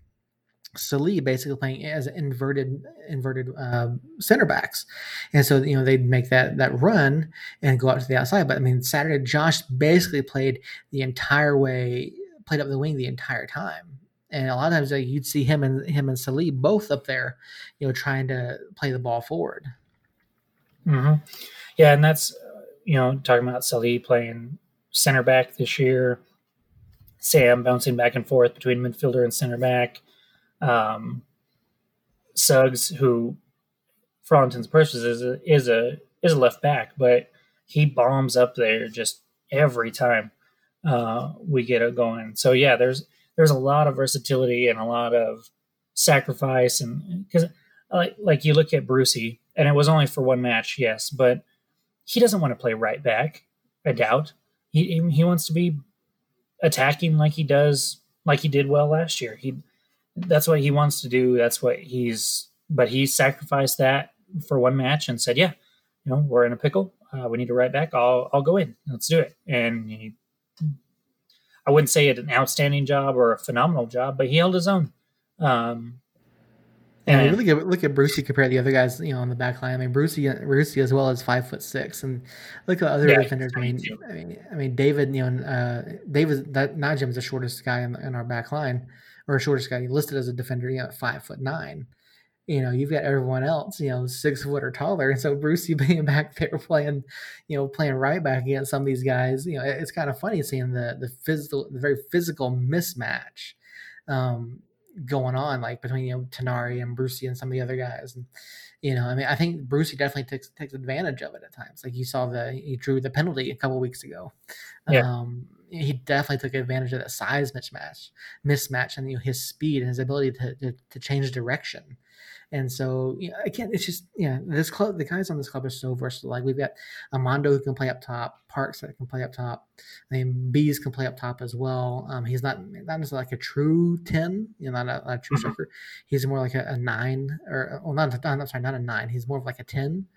basically playing as inverted inverted uh, center backs, and so you know they'd make that that run and go out to the outside. But I mean, Saturday Josh basically played the entire way played up the wing the entire time. And a lot of times you'd see him and him and Salih both up there, you know, trying to play the ball forward. Mm-hmm. Yeah, and that's you know talking about Salih playing center back this year, Sam bouncing back and forth between midfielder and center back, um, Suggs who, for all intents and purposes, is a, is a is a left back, but he bombs up there just every time uh, we get it going. So yeah, there's there's a lot of versatility and a lot of sacrifice, and because like like you look at Brucey, and it was only for one match, yes, but he doesn't want to play right back. I doubt he he wants to be attacking like he does like he did well last year. He that's what he wants to do. That's what he's but he sacrificed that for one match and said, "Yeah, you know, we're in a pickle. Uh, we need to right back. I'll I'll go in. Let's do it." And he, I wouldn't say it an outstanding job or a phenomenal job, but he held his own. Um, and yeah, look at look at Brucey compared to the other guys, you know, on the back line. I mean, Brucey, Brucey as well as five foot six, and look at the other yeah, defenders. I mean, I mean, I mean, David, you know, uh, David that Najem's the shortest guy in, in, our back line, or shortest guy listed as a defender, you know, at five foot nine. You know, you've got everyone else, you know, six foot or taller, and so Brucey being back there playing, you know, playing right back against some of these guys. You know, it's kind of funny seeing the the physical, the very physical mismatch. Um, going on like between you know Tinari and Brucey and some of the other guys. And you know I mean I think Brucey definitely takes takes advantage of it at times. Like you saw the he drew the penalty a couple weeks ago. Yeah. um he definitely took advantage of that size mismatch mismatch and you know his speed and his ability to to, to change direction and so, you know, again, it's just, yeah, this club, the guys on this club are so versatile. Like we've got Amando who can play up top, Parks that can play up top. I mean, Bees can play up top as well. Um, he's not not necessarily like a true ten, you know, not a, a true mm-hmm. striker. He's more like a, a, nine, or well, not, not sorry, not a nine. He's more of like a ten,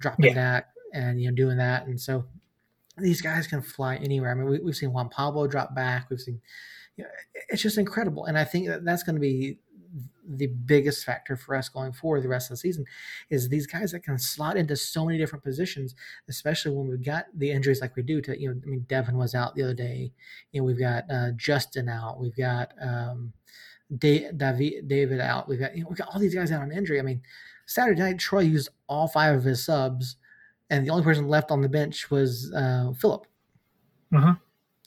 dropping yeah. that and you know doing that. And so these guys can fly anywhere. I mean, we, have seen Juan Pablo drop back. We've seen, you know, it's just incredible. And I think that that's going to be the biggest factor for us going forward the rest of the season is these guys that can slot into so many different positions, especially when we've got the injuries like we do to, you know, I mean, Devin was out the other day. You know, we've got uh, Justin out. We've got um, David, David out. We've got, you know, we've got all these guys out on injury. I mean, Saturday night, Troy used all five of his subs, and the only person left on the bench was uh, Philip. Uh-huh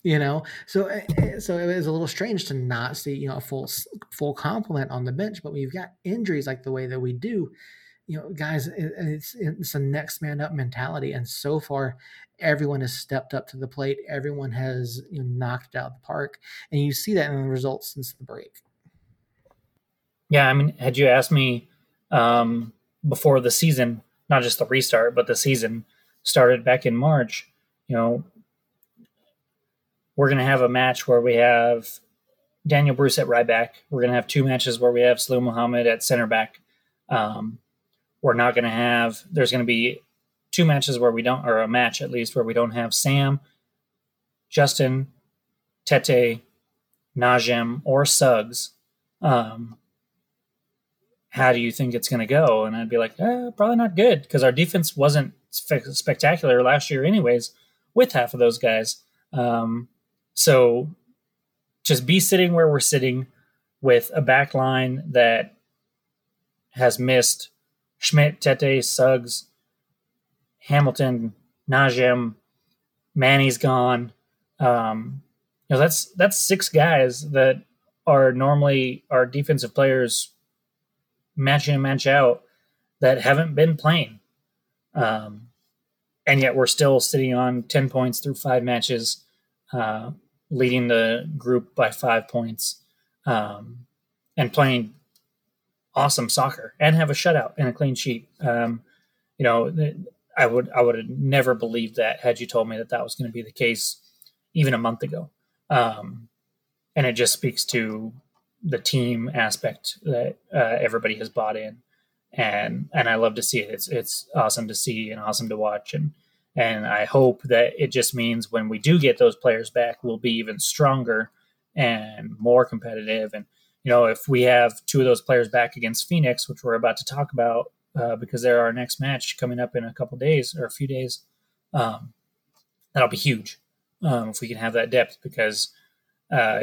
you know? So eh, eh, so it was a little strange to not see you know a full full complement on the bench but when you've got injuries like the way that we do you know guys it's it's a next man up mentality and so far everyone has stepped up to the plate. Everyone has you know, knocked out the park and you see that in the results since the break. Yeah i mean had you asked me um, before the season not just the restart but the season started back in march you know we're going to have a match where we have Daniel Bruce at right back. We're going to have two matches where we have Salou Muhammad at center back. Um, we're not going to have, there's going to be two matches where we don't, or a match at least, where we don't have Sam, Justin, Tete, Najem, or Suggs. Um, how do you think it's going to go? And I'd be like, eh, probably not good because our defense wasn't spectacular last year, anyways, with half of those guys. Um, so just be sitting where we're sitting with a back line that has missed Schmidt, Tete, Suggs, Hamilton, Najem, Manny's gone. Um, you know, that's that's six guys that are normally our defensive players match in and match out that haven't been playing. Um, and yet we're still sitting on 10 points through five matches. Uh, leading the group by five points um, and playing awesome soccer and have a shutout and a clean sheet. Um, you know, I would I would have never believed that had you told me that that was going to be the case even a month ago. Um, and it just speaks to the team aspect that uh, everybody has bought in, and and I love to see it. It's it's awesome to see and awesome to watch and and I hope that it just means when we do get those players back, we'll be even stronger and more competitive. And, you know, if we have two of those players back against Phoenix, which we're about to talk about uh, because they're our next match coming up in a couple days or a few days, um, that'll be huge um, if we can have that depth because uh,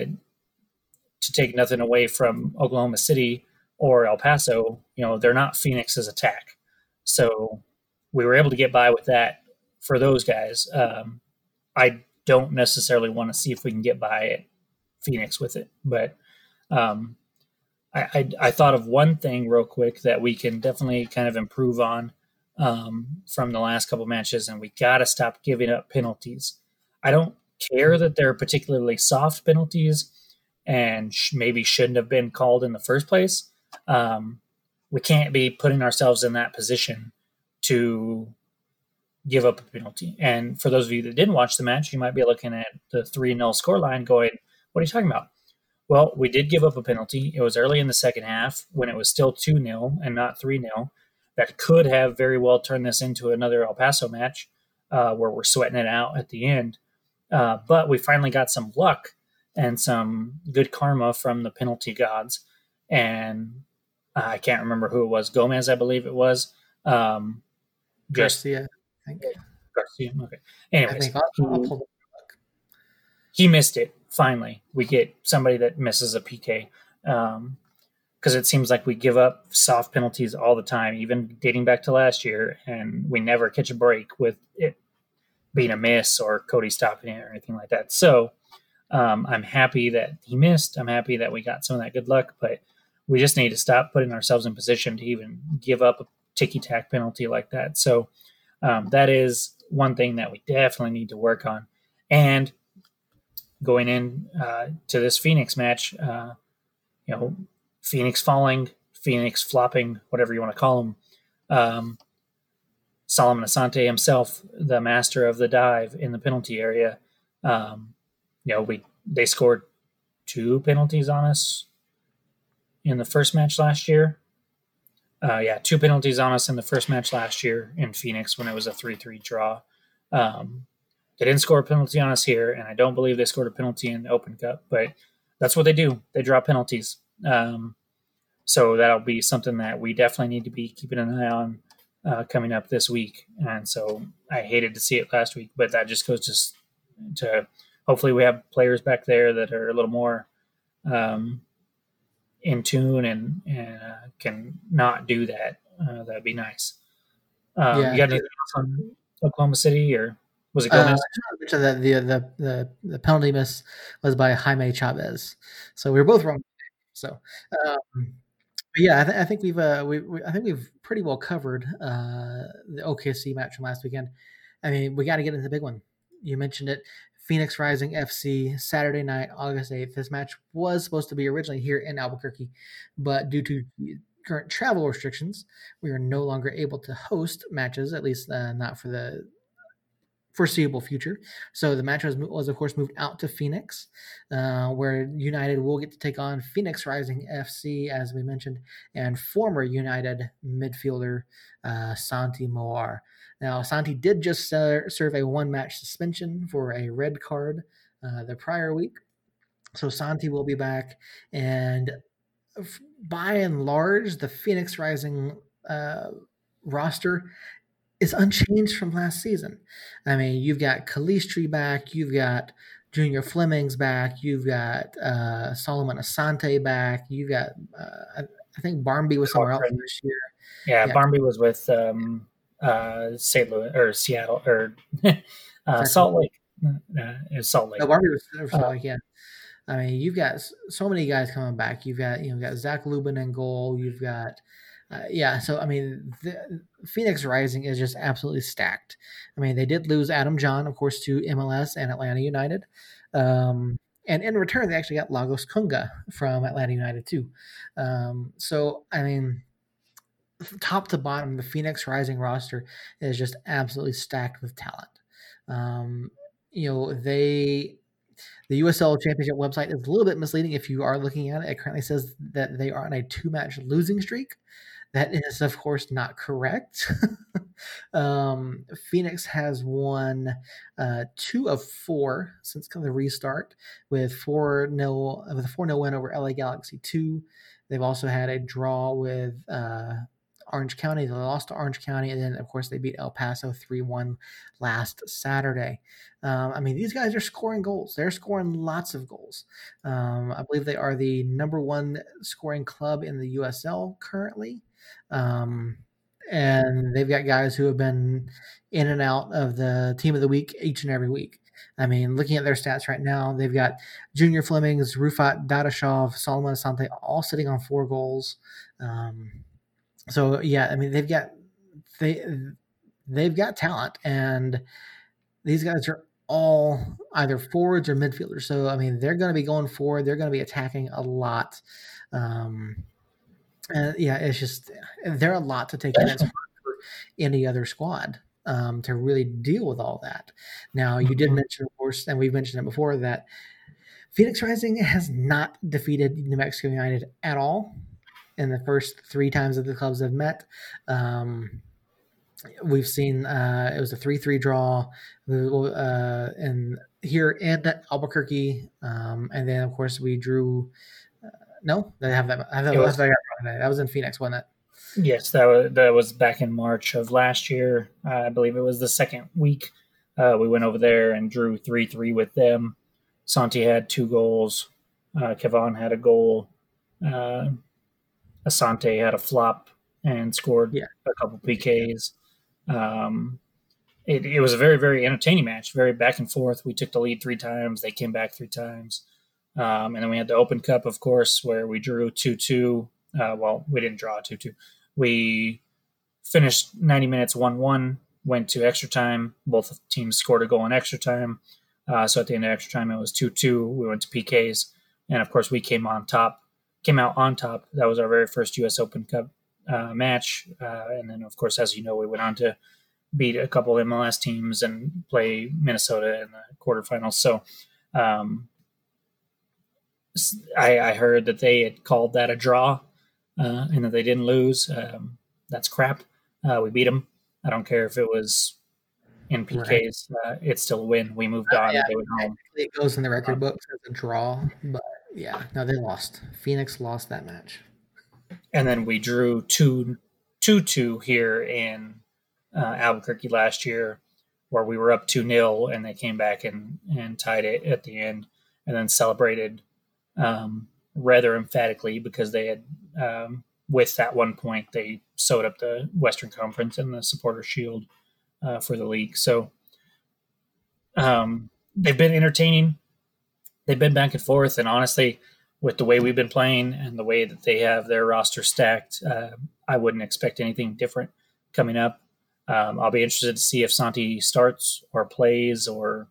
to take nothing away from Oklahoma City or El Paso, you know, they're not Phoenix's attack. So we were able to get by with that for those guys. Um, I don't necessarily want to see if we can get by at Phoenix with it, but um, I, I, I thought of one thing real quick that we can definitely kind of improve on um, from the last couple matches, and we got to stop giving up penalties. I don't care that they're particularly soft penalties and sh- maybe shouldn't have been called in the first place. Um, we can't be putting ourselves in that position to give up a penalty. And for those of you that didn't watch the match, you might be looking at the 3 0 scoreline going, What are you talking about? Well, we did give up a penalty. It was early in the second half when it was still 2 0 and not 3 0. That could have very well turned this into another El Paso match uh, where we're sweating it out at the end. Uh, but we finally got some luck and some good karma from the penalty gods. And I can't remember who it was. Gomez, I believe it was. Um, Garcia, I think. Garcia. Okay. Anyways, I think I'll, I'll pull he missed it. Finally, we get somebody that misses a PK. Um, because it seems like we give up soft penalties all the time, even dating back to last year, and we never catch a break with it being a miss or Cody stopping it or anything like that. So um, I'm happy that he missed. I'm happy that we got some of that good luck, but we just need to stop putting ourselves in position to even give up a ticky tack penalty like that. So um, that is one thing that we definitely need to work on. And going in uh, to this Phoenix match, uh, you know, Phoenix falling, Phoenix flopping, whatever you want to call them. Um, Solomon Asante himself, the master of the dive in the penalty area, um, you know, we they scored two penalties on us in the first match last year. Uh, yeah, two penalties on us in the first match last year in Phoenix when it was a three-three draw. Um, they didn't score a penalty on us here, and I don't believe they scored a penalty in the Open Cup, but that's what they do. They draw penalties. Um, so that'll be something that we definitely need to be keeping an eye on uh, coming up this week. And so I hated to see it last week, but that just goes just to hopefully we have players back there that are a little more um, in tune and, and uh, can not do that. Uh, that'd be nice. Um, yeah. You got anything else on Oklahoma City or was it Gomez? Uh, the, the, the, the, the penalty miss was by Jaime Chavez. So we were both wrong. So, um, yeah, I, th- I, think we've uh, we, we, I think we've pretty well covered uh, the OKC match from last weekend. I mean, we got to get into the big one. You mentioned it, Phoenix Rising FC Saturday night, August eighth. This match was supposed to be originally here in Albuquerque, but due to current travel restrictions, we are no longer able to host matches, at least uh, not for the foreseeable future. So the match was, was of course moved out to Phoenix, uh, where United will get to take on Phoenix Rising FC, as we mentioned, and former United midfielder uh, Santi Moar. Now Santi did just uh, serve a one-match suspension for a red card uh, the prior week, so Santi will be back, and by and large, the Phoenix Rising uh, roster is unchanged from last season. I mean, you've got Calistri back, you've got Junior Flemings back, you've got uh, Solomon Asante back, you've got uh, I think Barmby was somewhere else this year. Yeah, yeah. Barmby was with um, uh, St. Louis or Seattle or uh, Salt Lake. Uh, Salt Lake. No, Barmby was Salt uh, Lake. Yeah. I mean, you've got so many guys coming back. You've got you know, got Zac Lubin in goal. You've got uh, yeah, so I mean, the, Phoenix Rising is just absolutely stacked. I mean, they did lose Adam Jahn, of course, to MLS and Atlanta United. Um, and in return, they actually got Lagos Kunga from Atlanta United, too. Um, so, I mean, top to bottom, the Phoenix Rising roster is just absolutely stacked with talent. Um, you know, they the USL Championship website is a little bit misleading if you are looking at it. It currently says that they are on a two match losing streak. That is, of course, not correct. um, Phoenix has won uh, two of four since the restart, with four nil with a four 0 win over LA Galaxy two. They've also had a draw with uh, Orange County. They lost to Orange County, and then of course they beat El Paso three one last Saturday. Um, I mean, these guys are scoring goals. They're scoring lots of goals. Um, I believe they are the number one scoring club in the USL currently. Um, and they've got guys who have been in and out of the team of the week each and every week. I mean, looking at their stats right now, they've got Junior Flemings, Rufat Dadashov, Solomon Asante all sitting on four goals. Um, so yeah, I mean they've got they they've got talent, and these guys are all either forwards or midfielders. So I mean they're going to be going forward. They're going to be attacking a lot. Um, and yeah, it's just they're a lot to take in. It's hard for any other squad um, to really deal with all that. Now, you did mm-hmm. mention, of course, and we've mentioned it before, that Phoenix Rising has not defeated New Mexico United at all in the first three times that the clubs have met. Um, we've seen uh, it was a three-three draw, uh, and here in Albuquerque, um, and then of course we drew. Uh, no, I have that. I have that, was, that was in Phoenix, wasn't it? Yes, that was that was back in March of last year. Uh, I believe it was the second week. Uh, we went over there and drew three three with them. Santi had two goals. Uh, Kevon had a goal. Uh, Asante had a flop and scored yeah. a couple PKs. Um, it, it was a very very entertaining match, very back and forth. We took the lead three times. They came back three times. Um, and then we had the Open Cup, of course, where we drew 2 2. Uh, well, we didn't draw 2 2 we finished 90 minutes 1 1, went to extra time. Both teams scored a goal in extra time. Uh, so at the end of extra time, it was 2 2. We went to PKs. And of course, we came on top, came out on top. That was our very first U.S. Open Cup uh, match. Uh, and then, of course, as you know, we went on to beat a couple MLS teams and play Minnesota in the quarterfinals. So, um, I, I, heard that they had called that a draw uh, and that they didn't lose. Um, that's crap. Uh, we beat them. I don't care if it was in PKs. Right. Uh, it's still a win. We moved uh, on. Yeah, it goes in the record um, books as a draw, but yeah, no, they lost. Phoenix lost that match. And then we drew two, two, two here in uh, Albuquerque last year, where we were up two 0 and they came back and and tied it at the end, and then celebrated um, rather emphatically because they had um, with that one point they sewed up the Western Conference and the Supporter Shield uh, for the league. So um, they've been entertaining. They've been back and forth, and honestly, with the way we've been playing and the way that they have their roster stacked, uh, I wouldn't expect anything different coming up. Um, I'll be interested to see if Santi starts or plays or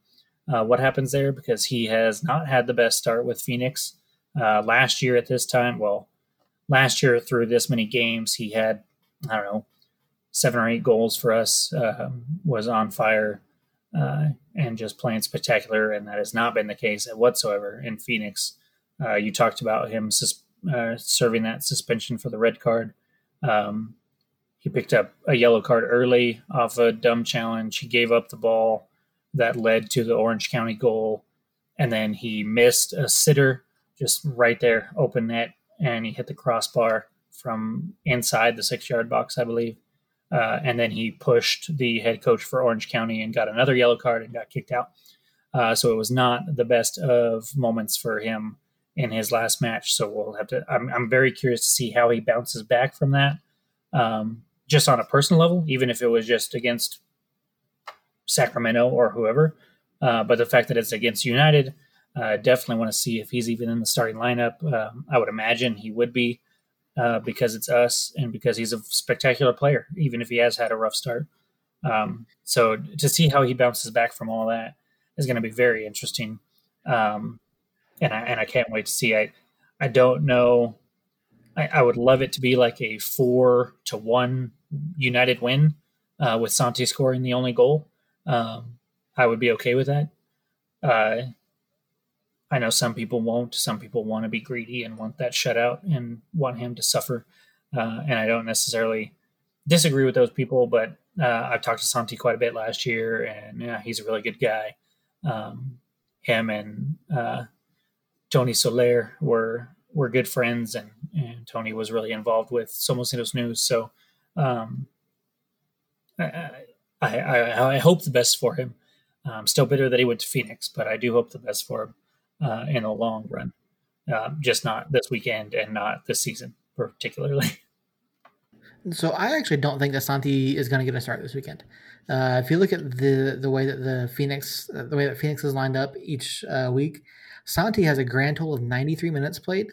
uh, what happens there because he has not had the best start with Phoenix. Uh, last year at this time, well, last year through this many games, he had I don't know seven or eight goals for us. Uh, was on fire uh, and just playing spectacular, and that has not been the case whatsoever in Phoenix. Uh, you talked about him sus- uh, serving that suspension for the red card. Um, he picked up a yellow card early off a dumb challenge. He gave up the ball that led to the Orange County goal, and then he missed a sitter just right there, open net, and he hit the crossbar from inside the six yard box, I believe. Uh, and then he pushed the head coach for Orange County and got another yellow card and got kicked out. Uh, so it was not the best of moments for him in his last match. So we'll have to. I'm, I'm very curious to see how he bounces back from that, um, just on a personal level, even if it was just against Sacramento or whoever. Uh, but the fact that it's against United, uh, definitely want to see if he's even in the starting lineup. Um, I would imagine he would be uh, because it's us and because he's a spectacular player, even if he has had a rough start. Um, so to see how he bounces back from all that is going to be very interesting. Um, and I and I can't wait to see. I I don't know. I, I would love it to be like a four to one United win uh, with Santi scoring the only goal. Um, I would be okay with that. Uh, I know some people won't. Some people want to be greedy and want that shutout and want him to suffer. Uh, and I don't necessarily disagree with those people, but uh, I've talked to Santi quite a bit last year, and yeah, he's a really good guy. Um, him and uh, Tony Soler were were good friends, and, and Tony was really involved with Somos News. So um, I, I, I, hope the best for him. I'm still bitter that he went to Phoenix, but I do hope the best for him uh, in the long run, uh, just not this weekend and not this season particularly. So I actually don't think that Santi is going to get a start this weekend. Uh, if you look at the the way that the Phoenix uh, the way that Phoenix is lined up each uh, week, Santi has a grand total of 93 minutes played,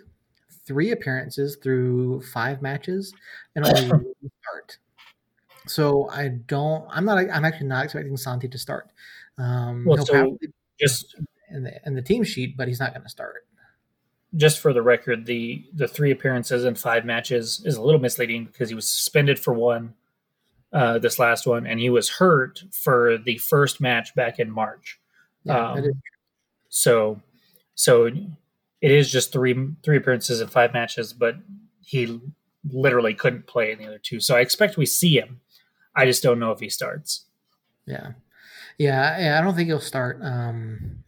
three appearances through five matches, and only one start. So I don't. I'm not. I'm actually not expecting Santi to start. Um, Well, so probably just in the in the team sheet, but he's not going to start. just for the record, the the three appearances and five matches is a little misleading because he was suspended for one, uh, this last one, and he was hurt for the first match back in March. Yeah, Um, So, so it is just three three appearances and five matches, but he literally couldn't play in the other two. So I expect we see him. I just don't know if he starts. Yeah, yeah, yeah. I don't think he'll start. Um,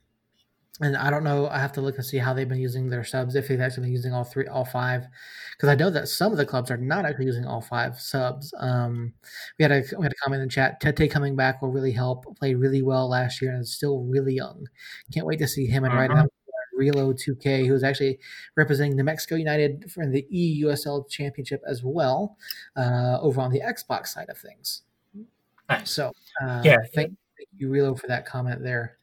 and I don't know. I have to look and see how they've been using their subs. If they've actually been using all three, all five, because I know that some of the clubs are not actually using all five subs. Um, we had a we had a comment in the chat. Tete coming back will really help. Played really well last year and is still really young. Can't wait to see him and right Mhm. now. Relo 2K, who is actually representing New Mexico United for the EUSL Championship as well, uh, over on the Xbox side of things. Nice. So, uh, Yeah. thank, thank you, Relo, for that comment there.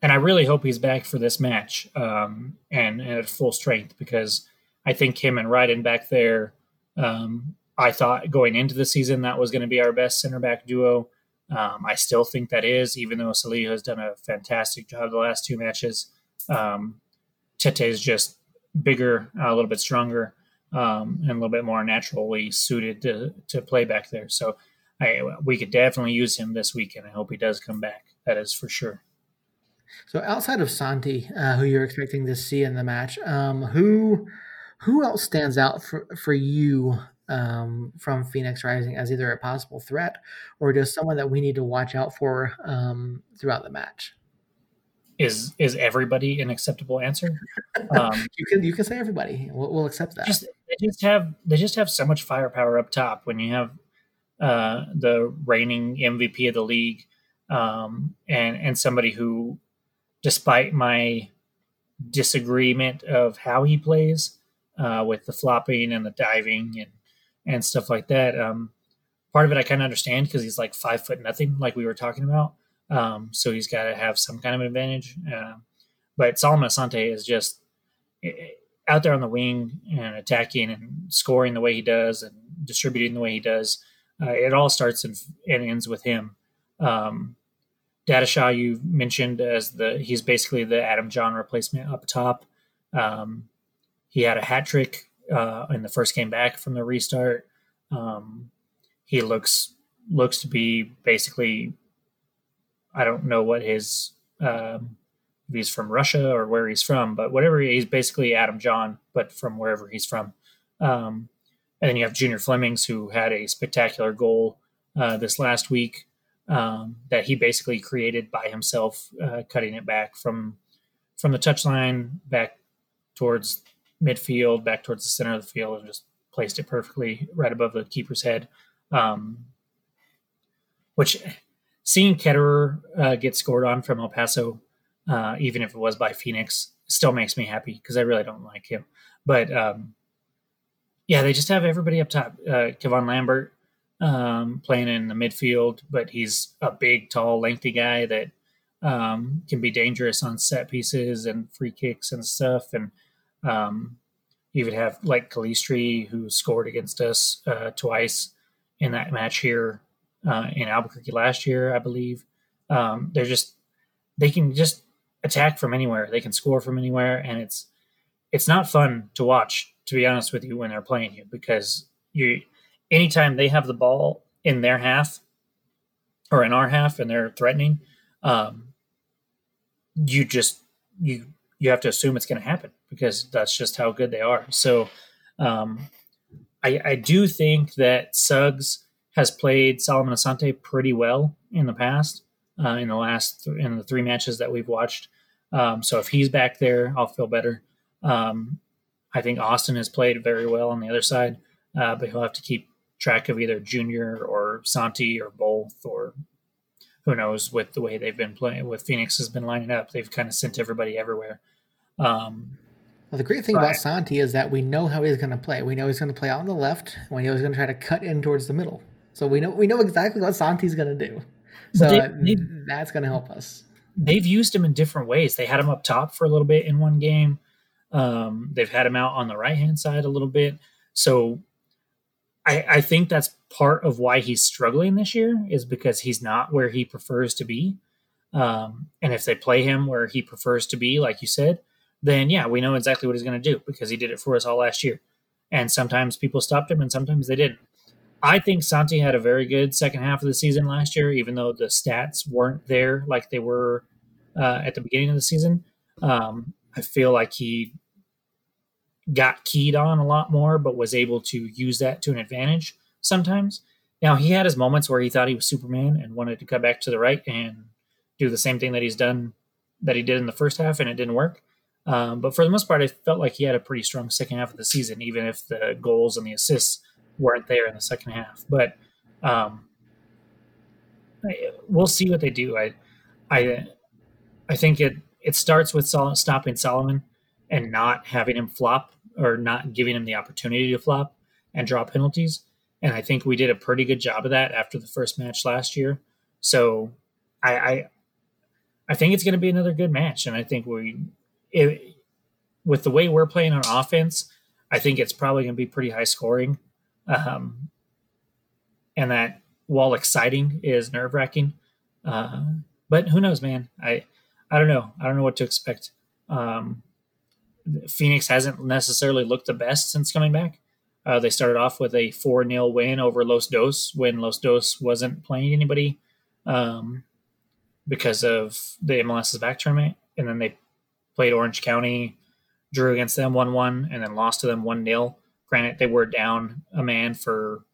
And I really hope he's back for this match um, and, and at full strength because I think him and Ryden back there. Um, I thought going into the season that was going to be our best center back duo. Um, I still think that is, even though Salih has done a fantastic job the last two matches. Um, Tete is just bigger, a little bit stronger, um, and a little bit more naturally suited to, to play back there. So I, we could definitely use him this weekend. I hope he does come back. That is for sure. So, outside of Santi, uh, who you're expecting to see in the match, um, who who else stands out for for you um, from Phoenix Rising as either a possible threat or just someone that we need to watch out for um, throughout the match? is is everybody an acceptable answer? Um, You can you can say everybody. We'll, we'll accept that. just they just have they just have so much firepower up top when you have uh, the reigning MVP of the league um, and and somebody who, despite my disagreement of how he plays uh, with the flopping and the diving and and stuff like that, um, part of it I kind of understand because he's like five foot nothing, like we were talking about. Um, so he's got to have some kind of advantage. Uh, but Solomon Asante is just eh, out there on the wing and attacking and scoring the way he does and distributing the way he does. Uh, it all starts and, and ends with him. Um, Data you mentioned as the he's basically the Adam Jahn replacement up top. Um, he had a hat trick uh, in the first game back from the restart. Um, he looks looks to be basically I don't know what his um, if he's from Russia or where he's from, but whatever he's basically Adam Jahn, but from wherever he's from. Um, and then you have Junior Flemings, who had a spectacular goal uh, this last week um, that he basically created by himself, uh, cutting it back from from the touchline back towards midfield, back towards the center of the field, and just placed it perfectly right above the keeper's head. Um, which seeing Ketterer uh, get scored on from El Paso, uh, even if it was by Phoenix, still makes me happy because I really don't like him. But um, yeah, they just have everybody up top. Uh, Kevon Lambert um, playing in the midfield, but he's a big, tall, lengthy guy that um, can be dangerous on set pieces and free kicks and stuff. And um, you would have like Calistri, who scored against us uh, twice in that match here uh, in Albuquerque last year, I believe. Um, they're just they can just attack from anywhere. They can score from anywhere, and it's it's not fun to watch, to be honest with you, when they're playing you because you anytime they have the ball in their half or in our half and they're threatening, um, you just you you have to assume it's going to happen because that's just how good they are. So um, I, I do think that Suggs has played Solomon Asante pretty well in the past, uh, in the last th- in the three matches that we've watched. Um, so if he's back there, I'll feel better. Um, I think Austin has played very well on the other side, uh, but he'll have to keep track of either Junior or Santi or both, or who knows with the way they've been playing. With Phoenix has been lining up, they've kind of sent everybody everywhere. Um, Well, the great thing right. about Santi is that we know how he's going to play. We know he's going to play out on the left. We know he's going to try to cut in towards the middle. So we know we know exactly what Santi's going to do. So they, they, that's going to help us. They've used him in different ways. They had him up top for a little bit in one game. Um, they've had him out on the right hand side a little bit. So I, I think that's part of why he's struggling this year is because he's not where he prefers to be. Um, and if they play him where he prefers to be, like you said, then yeah, we know exactly what he's going to do because he did it for us all last year. And sometimes people stopped him and sometimes they didn't. I think Santi had a very good second half of the season last year, even though the stats weren't there like they were uh, at the beginning of the season. Um, I feel like he got keyed on a lot more, but was able to use that to an advantage sometimes. Now, he had his moments where he thought he was Superman and wanted to cut back to the right and do the same thing that he's done that he did in the first half, and it didn't work. Um, but for the most part, I felt like he had a pretty strong second half of the season, even if the goals and the assists weren't there in the second half. But um, we'll see what they do. I, I, I think it it starts with Sol- stopping Solomon and not having him flop or not giving him the opportunity to flop and draw penalties. And I think we did a pretty good job of that after the first match last year. So I I, I think it's going to be another good match, and I think we, it, with the way we're playing on offense, I think it's probably going to be pretty high scoring. Um, and that while exciting is nerve wracking. Uh, but who knows, man? I I don't know. I don't know what to expect. Um, Phoenix hasn't necessarily looked the best since coming back. Uh, they started off with a 4 0 win over Los Dos when Los Dos wasn't playing anybody um, because of the MLS's back tournament. And then they played Orange County, drew against them 1 1, and then lost to them 1 0. Granted, they were down a man for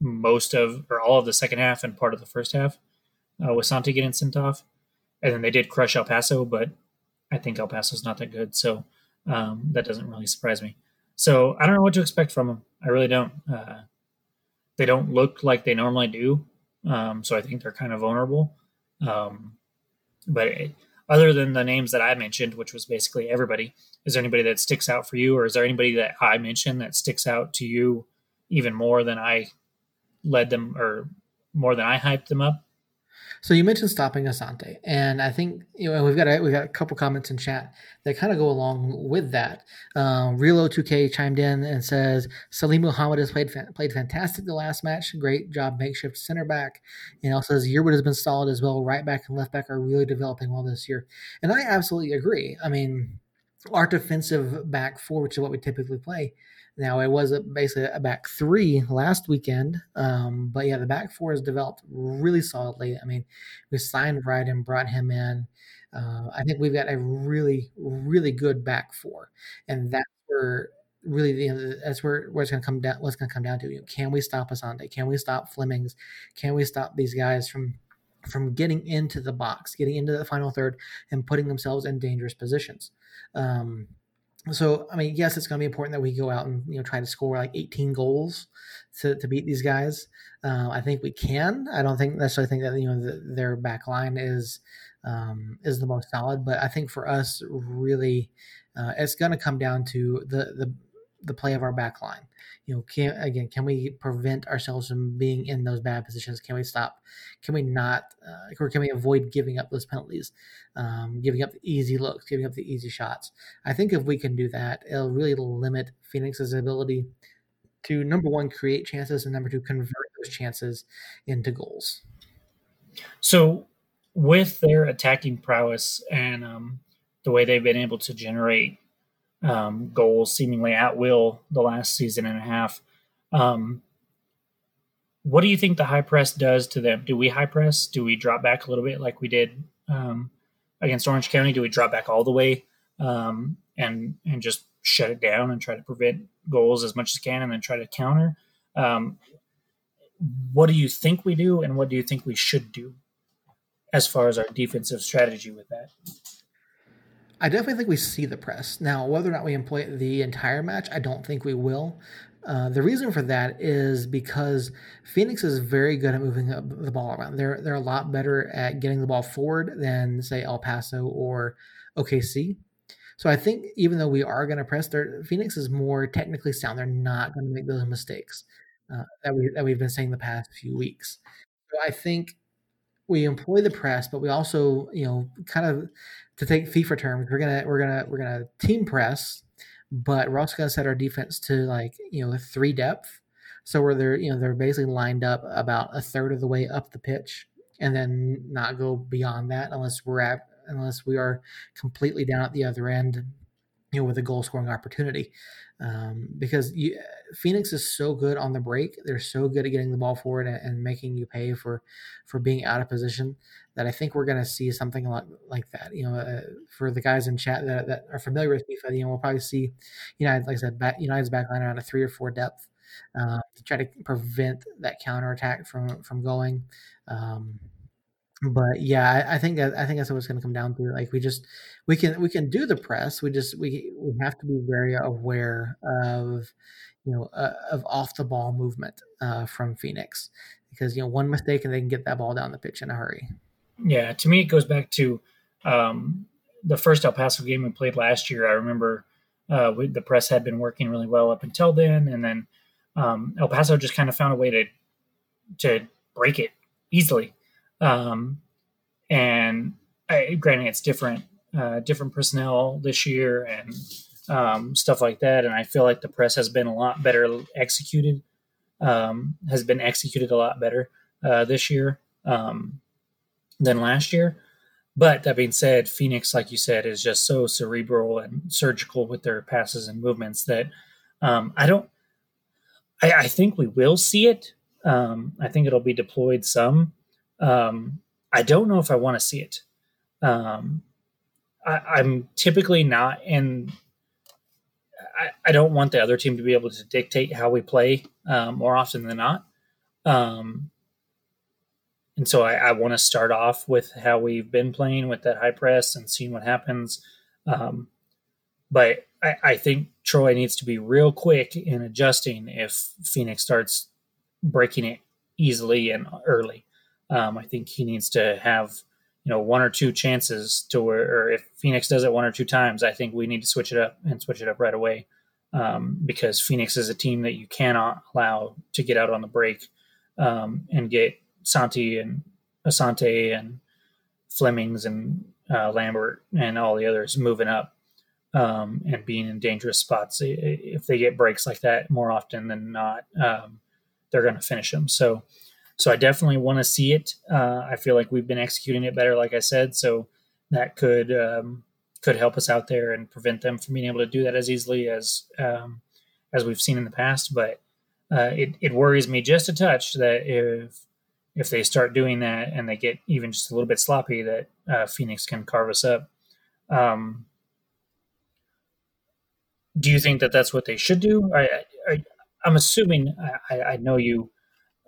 most of or all of the second half and part of the first half uh, with Santi getting sent off. And then they did crush El Paso, but I think El Paso's not that good. So um, that doesn't really surprise me. So I don't know what to expect from them. I really don't. Uh, they don't look like they normally do. Um, so I think they're kind of vulnerable. Um, but it, other than the names that I mentioned, which was basically everybody, is there anybody that sticks out for you, or is there anybody that I mentioned that sticks out to you even more than I led them, or more than I hyped them up? So you mentioned stopping Asante, and I think you know we've got a, we've got a couple comments in chat that kind of go along with that. Um, Realo2K chimed in and says Salim Muhammad has played played fantastic the last match. Great job, makeshift center back. And also says Yearwood has been solid as well. Right back and left back are really developing well this year, and I absolutely agree. I mean, our defensive back four, which is what we typically play, now it was basically a back three last weekend, um, but yeah, the back four has developed really solidly. I mean, we signed right and brought him in. Uh, I think we've got a really, really good back four, and that's where really you know, that's where, where it's going to come down. What's going to come down to? You know, can we stop Asante? Can we stop Flemings? Can we stop these guys from from getting into the box, getting into the final third, and putting themselves in dangerous positions? Um, so I mean, yes, it's going to be important that we go out and you know try to score like 18 goals to, to beat these guys. Uh, I think we can. I don't think necessarily think that you know the, their back line is um, is the most solid, but I think for us, really, uh, it's going to come down to the the the play of our back line you know, can again, can we prevent ourselves from being in those bad positions? Can we stop? Can we not, uh, or can we avoid giving up those penalties, um, giving up the easy looks, giving up the easy shots? I think if we can do that, it'll really limit Phoenix's ability to number one create chances and number two convert those chances into goals. So, with their attacking prowess and um, the way they've been able to generate um, goals seemingly at will the last season and a half. Um, what do you think the high press does to them? Do we high press? Do we drop back a little bit like we did um, against Orange County? Do we drop back all the way um, and and just shut it down and try to prevent goals as much as can, and then try to counter? Um, what do you think we do, and what do you think we should do as far as our defensive strategy with that? I definitely think we see the press. Now, whether or not we employ it the entire match, I don't think we will. Uh, the reason for that is because Phoenix is very good at moving the ball around. They're they're a lot better at getting the ball forward than say El Paso or OKC. So I think even though we are going to press, Phoenix is more technically sound. They're not going to make those mistakes uh, that we that we've been saying the past few weeks. So I think we employ the press, but we also, you know, kind of to take FIFA terms, we're gonna we're gonna we're gonna team press, but we're also gonna set our defense to like you know three depth, so where they're you know they're basically lined up about a third of the way up the pitch, and then not go beyond that unless we're at unless we are completely down at the other end, you know, with a goal scoring opportunity. Um, because you, Phoenix is so good on the break. They're so good at getting the ball forward and, and making you pay for for being out of position that I think we're going to see something like, like that. You know, uh, for the guys in chat that, that are familiar with FIFA, you know, we'll probably see United, like I said, back, United's backline around a three or four depth uh, to try to prevent that counter attack from from going. Um, but yeah, I, I think I think that's what it's going to come down to. Like we just we can we can do the press. We just we we have to be very aware of you know uh, of off the ball movement uh, from Phoenix because you know one mistake and they can get that ball down the pitch in a hurry. Yeah, to me it goes back to um, the first El Paso game we played last year. I remember uh, we, the press had been working really well up until then, and then um, El Paso just kind of found a way to to break it easily. Um, and I, granted, it's different, uh, different personnel this year and um, stuff like that. And I feel like the press has been a lot better executed, um, has been executed a lot better uh, this year um, than last year. But that being said, Phoenix, like you said, is just so cerebral and surgical with their passes and movements that um, I don't. I, I, think we will see it. Um, I think it'll be deployed some, um, I don't know if I want to see it. Um, I, am typically not in. I, I, don't want the other team to be able to dictate how we play um, more often than not. Um, and so I, I want to start off with how we've been playing with that high press and seeing what happens. Um, but I, I, think Troy needs to be real quick in adjusting if Phoenix starts breaking it easily and early. Um, I think he needs to have you know one or two chances to where, or if Phoenix does it one or two times, I think we need to switch it up and switch it up right away um, because Phoenix is a team that you cannot allow to get out on the break um, and get Santi and Asante and Flemings and uh, Lambert and all the others moving up um, and being in dangerous spots. If they get breaks like that more often than not, um, they're going to finish them. So so I definitely want to see it. Uh, I feel like we've been executing it better, like I said. So that could um, could help us out there and prevent them from being able to do that as easily as um, as we've seen in the past. But uh, it it worries me just a touch that if if they start doing that and they get even just a little bit sloppy, that uh, Phoenix can carve us up. Um, do you think that that's what they should do? I, I, am assuming I, I know you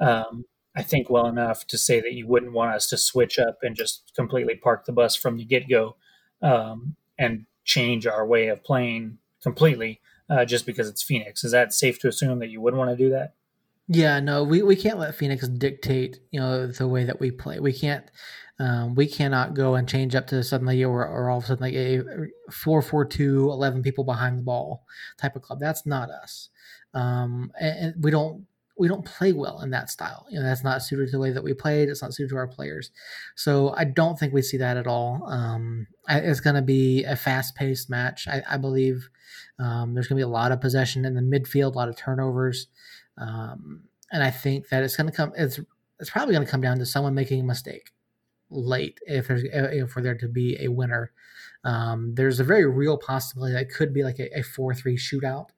um, I think well enough to say that you wouldn't want us to switch up and just completely park the bus from the get go um, and change our way of playing completely uh, just because it's Phoenix. Is that safe to assume that you wouldn't want to do that? Yeah, no, we, we can't let Phoenix dictate, you know, the way that we play. We can't, um, we cannot go and change up to suddenly or, or all of a sudden like a 4 4 2, 11 people behind the ball type of club. That's not us. Um, and, and we don't we don't play well in that style. You know, that's not suited to the way that we played. It's not suited to our players. So I don't think we see that at all. Um, it's going to be a fast-paced match. I, I believe um, there's going to be a lot of possession in the midfield, a lot of turnovers, um, and I think that it's going to come. It's it's probably going to come down to someone making a mistake late if there's if for there to be a winner. Um, there's a very real possibility that could be like a, four-three shootout.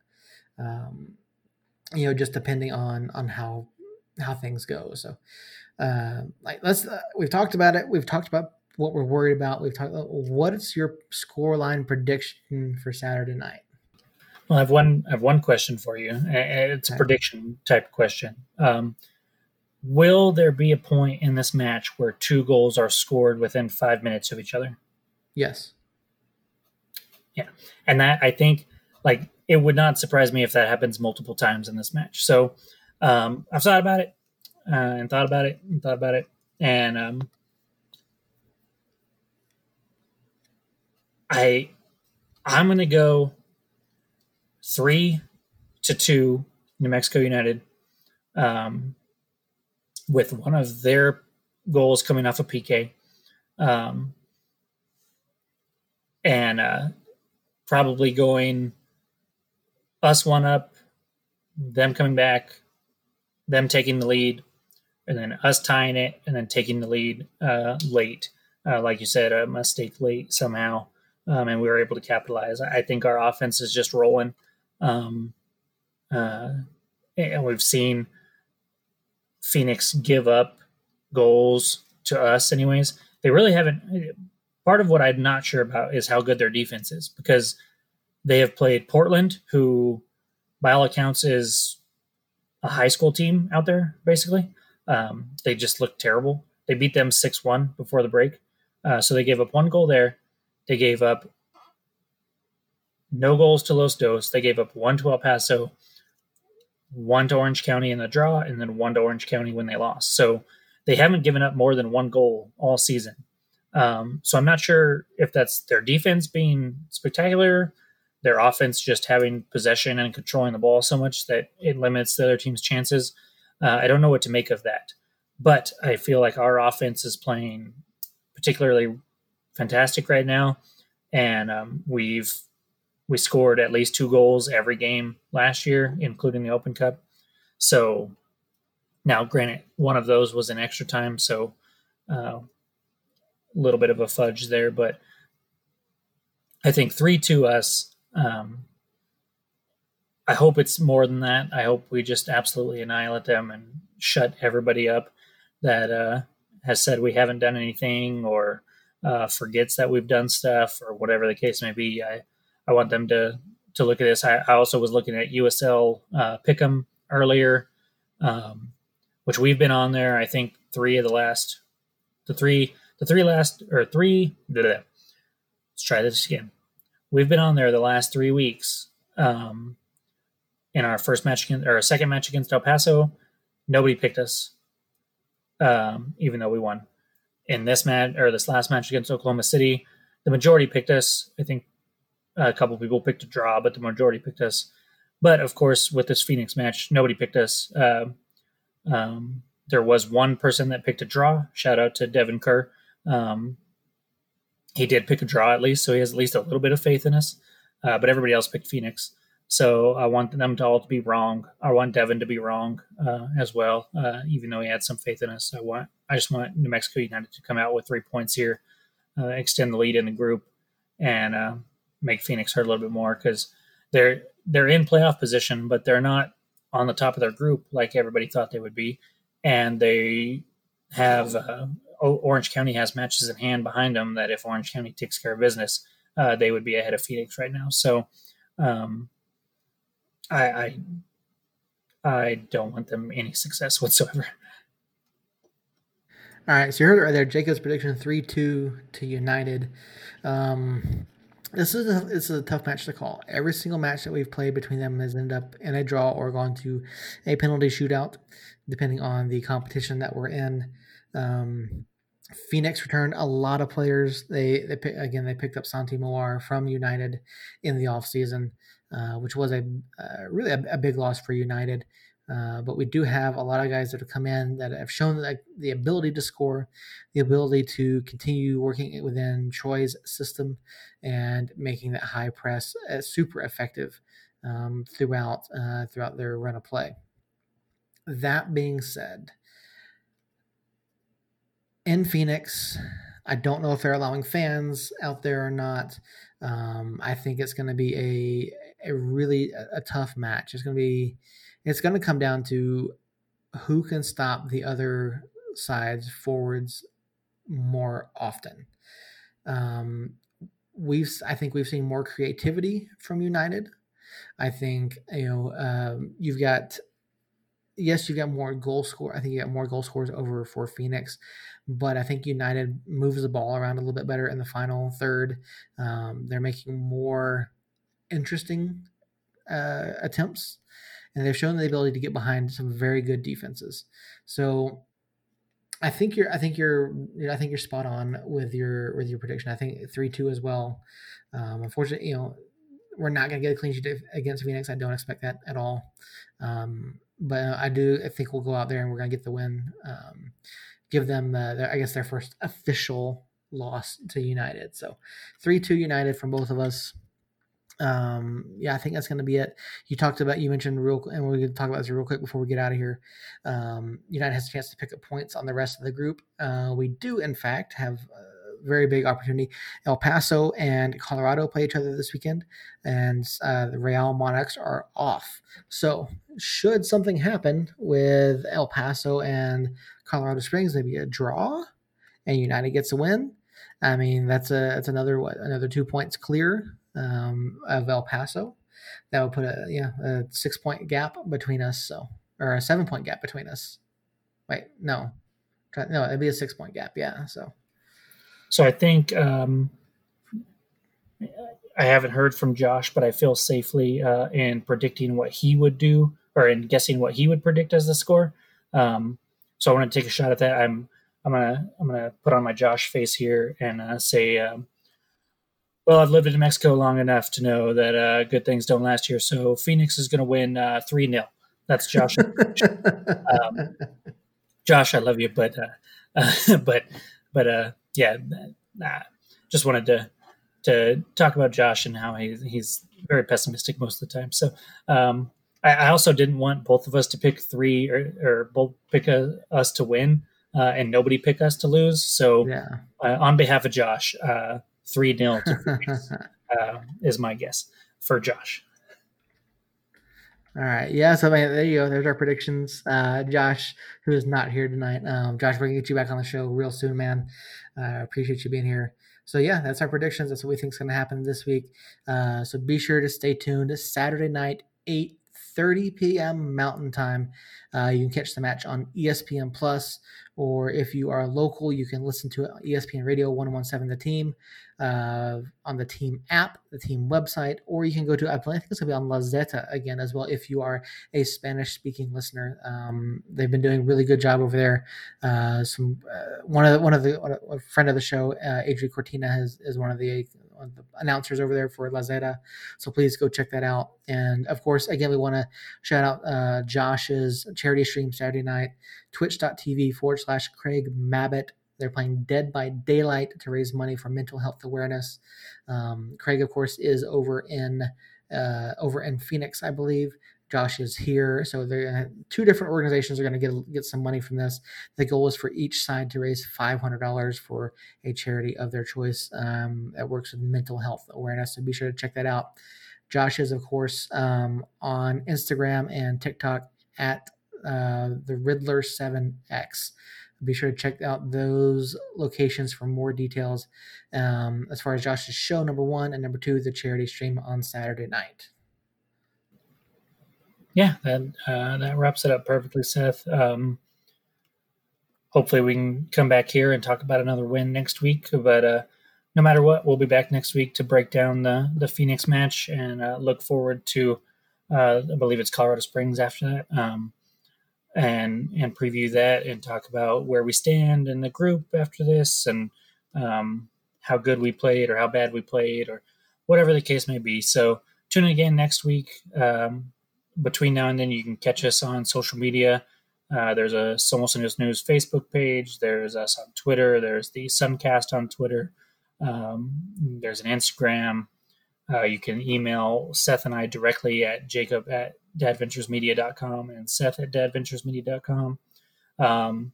Um, you know, just depending on on how how things go. So, uh, like let's uh, we've talked about it. We've talked about what we're worried about. We've talked about what is your score line prediction for Saturday night. Well, I have one. I have one question for you. It's a okay. prediction type question. Um, will there be a point in this match where two goals are scored within five minutes of each other? Yes. Yeah, and that I think like it would not surprise me if that happens multiple times in this match. So um, I've thought about it uh, and thought about it and thought about it, and um, I I'm going to go three to two, New Mexico United, um, with one of their goals coming off a of PK. Um, and uh, probably going us one up, them coming back, them taking the lead, and then us tying it, and then taking the lead uh, late. Uh, like you said, a mistake late somehow, um, and we were able to capitalize. I think our offense is just rolling. Um, uh, and we've seen Phoenix give up goals to us, anyways. They really haven't. Part of what I'm not sure about is how good their defense is because they have played Portland, who, by all accounts, is a high school team out there, basically. Um, they just look terrible. They beat them 6 1 before the break. Uh, so they gave up one goal there. They gave up no goals to Los Dos. They gave up one to El Paso, one to Orange County in the draw, and then one to Orange County when they lost. So they haven't given up more than one goal all season. Um, so I'm not sure if that's their defense being spectacular, their offense just having possession and controlling the ball so much that it limits the other team's chances. Uh, I don't know what to make of that, but I feel like our offense is playing particularly fantastic right now, and um, we've we scored at least two goals every game last year, including the Open Cup. So now, granted, one of those was in extra time, so a uh, little bit of a fudge there, but I think three to us. Um, I hope it's more than that. I hope we just absolutely annihilate them and shut everybody up that uh, has said we haven't done anything or uh, forgets that we've done stuff or whatever the case may be. I I want them to to look at this. I, I also was looking at USL uh, Pick'em earlier, um, which we've been on there. I think three of the last, the three, the three last or three. Blah, blah. Let's try this again. We've been on there the last three weeks. Um, in our first match against, or our second match against El Paso, nobody picked us, um, even though we won. In this match or this last match against Oklahoma City, the majority picked us. I think a couple people picked a draw, but the majority picked us. But of course, with this Phoenix match, nobody picked us. Uh, um, there was one person that picked a draw. Shout out to Devin Kerr. Um, he did pick a draw at least, so he has at least a little bit of faith in us. Uh, but everybody else picked Phoenix. So I want them to all to be wrong. I want Devin to be wrong uh, as well, uh, even though he had some faith in us. I want. I just want New Mexico United to come out with three points here, uh, extend the lead in the group, and uh, make Phoenix hurt a little bit more because they're they're in playoff position, but they're not on the top of their group like everybody thought they would be, and they have uh, Orange County has matches in hand behind them that if Orange County takes care of business, uh, they would be ahead of Phoenix right now. So, um, I, I I don't want them any success whatsoever. All right, so you heard it right there. Jacob's prediction three two to United. Um, this is a, this is a tough match to call. Every single match that we've played between them has ended up in a draw or gone to a penalty shootout, depending on the competition that we're in. Um, Phoenix returned a lot of players. They, they again they picked up Santi Moar from United in the offseason, uh, which was a uh, really a, a, big loss for United. Uh, but we do have a lot of guys that have come in that have shown the, the ability to score, the ability to continue working within Troy's system and making that high press uh, super effective um, throughout uh, throughout their run of play. That being said, in Phoenix, I don't know if they're allowing fans out there or not. Um, I think it's going to be a a really a, a tough match. It's going to be it's going to come down to who can stop the other side's forwards more often. Um, we've I think we've seen more creativity from United. I think you know um, you've got yes you've got more goal score. I think you got more goal scores over for Phoenix, but I think United moves the ball around a little bit better in the final third. Um, they're making more interesting uh, attempts and they've shown the ability to get behind some very good defenses. So I think you're. I think you're. I think you're spot on with your with your prediction. I think three two as well. Um, unfortunately, you know, we're not going to get a clean sheet against Phoenix. I don't expect that at all. Um, but I do. I think we'll go out there and we're going to get the win. Um, give them, uh, their, I guess, their first official loss to United. So three two United from both of us. Um, yeah, I think that's going to be it. You talked about, you mentioned real, and we're going to talk about this real quick before we get out of here. Um, United has a chance to pick up points on the rest of the group. Uh, we do, in fact, have a very big opportunity. El Paso and Colorado play each other this weekend, and uh, the Real Monarchs are off. So, should something happen with El Paso and Colorado Springs, maybe a draw, and United gets a win. I mean, that's a that's another what another two points clear um, of El Paso. That would put a yeah a six point gap between us. So or a seven point gap between us. Wait, no, no, it'd be a six point gap. Yeah. So. So I think um, I haven't heard from Josh, but I feel safely uh, in predicting what he would do or in guessing what he would predict as the score. Um, so I want to take a shot at that. I'm I'm gonna I'm gonna put on my Josh face here and uh, say um, well, I've lived in Mexico long enough to know that uh, good things don't last here. So Phoenix is going to win uh, three 0 That's Josh. um, Josh, I love you, but uh, uh but but uh, yeah, just wanted to to talk about Josh and how he, he's very pessimistic most of the time. So um, I, I, also didn't want both of us to pick three or, or both pick a, us to win uh, and nobody pick us to lose. So yeah. on behalf of Josh 3 0 uh, is my guess for Josh. All right. Yeah. So there you go. There's our predictions. Uh, Josh, who is not here tonight. Um, Josh, we're going to get you back on the show real soon, man. Uh, appreciate you being here. So, yeah, that's our predictions. That's what we think is going to happen this week. Uh, so be sure to stay tuned. This Saturday night, 8 30 p.m. Mountain Time. Uh, you can catch the match on ESPN Plus, or if you are local, you can listen to it on ESPN Radio 117 The Team uh, on the team app, the team website, or you can go to, I think it's to be on La Zeta again as well if you are a Spanish speaking listener. Um, they've been doing a really good job over there. Uh, some uh, one of the, one of the a friend of the show, uh, Adri Cortina, has, is one of the the announcers over there for La Zeta. So please go check that out. And of course, again, we want to shout out uh, Josh's charity stream Saturday night, twitch.tv forward slash Craig Mabbitt. They're playing Dead by Daylight to raise money for mental health awareness. Um, Craig, of course, is over in uh, over in Phoenix, I believe. Josh is here. So they're two different organizations are going to get get some money from this. The goal is for each side to raise five hundred dollars for a charity of their choice um, that works with mental health awareness. So be sure to check that out. Josh is of course um, on Instagram and TikTok at uh, the Riddler Seven X. Be sure to check out those locations for more details um, as far as Josh's show, number one, and number two, the charity stream on Saturday night yeah, that uh, that wraps it up perfectly, Seth. Um, hopefully, we can come back here and talk about another win next week. But uh, no matter what, we'll be back next week to break down the the Phoenix match and uh, look forward to. Uh, I believe it's Colorado Springs after that, um, and and preview that and talk about where we stand in the group after this and um, how good we played or how bad we played or whatever the case may be. So tune in again next week. Um, between now and then, you can catch us on social media. Uh, there's a Somos News News Facebook page. There's us on Twitter. There's the Suncast on Twitter. Um, there's an Instagram. Uh, you can email Seth and I directly at jacob at dadventuresmedia.com and Seth at dadventuresmedia.com. Um,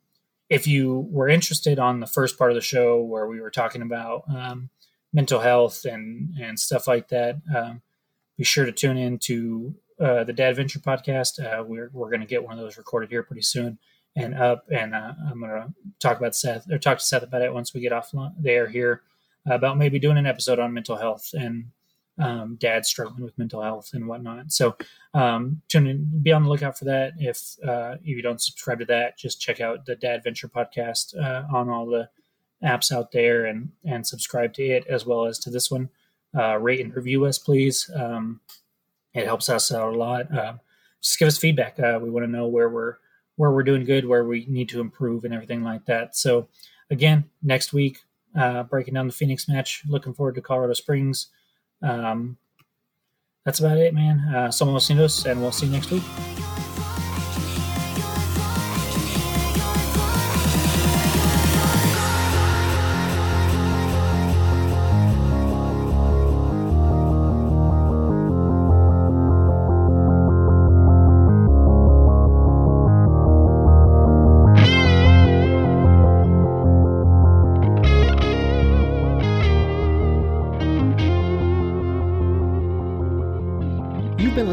if you were interested on the first part of the show where we were talking about um, mental health and, and stuff like that, um, be sure to tune in to uh, the Dad Venture podcast. Uh, we're we're going to get one of those recorded here pretty soon and up. And uh, I'm going to talk about Seth or talk to Seth about it once we get off the air here about maybe doing an episode on mental health and um, dad struggling with mental health and whatnot. So um, tune in, be on the lookout for that. If uh, if you don't subscribe to that, just check out the Dad Venture podcast uh, on all the apps out there and and subscribe to it as well as to this one. Uh, rate and review us, please. Um, it helps us out a lot. Uh, just give us feedback. Uh, we want to know where we're where we're doing good, where we need to improve, and everything like that. So, again, next week, uh, breaking down the Phoenix match. Looking forward to Colorado Springs. Um, that's about it, man. Uh, somos unidos, and we'll see you next week.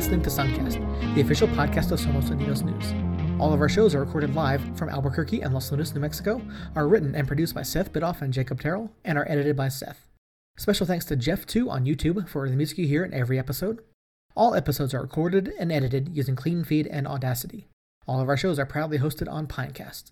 Listening to Suncast, the official podcast of Somos Unidos News. All of our shows are recorded live from Albuquerque and Los Lunas, New Mexico, are written and produced by Seth Bidoff and Jacob Terrell, and are edited by Seth. Special thanks to Jeff2 on YouTube for the music you hear in every episode. All episodes are recorded and edited using Clean Feed and Audacity. All of our shows are proudly hosted on Pinecast.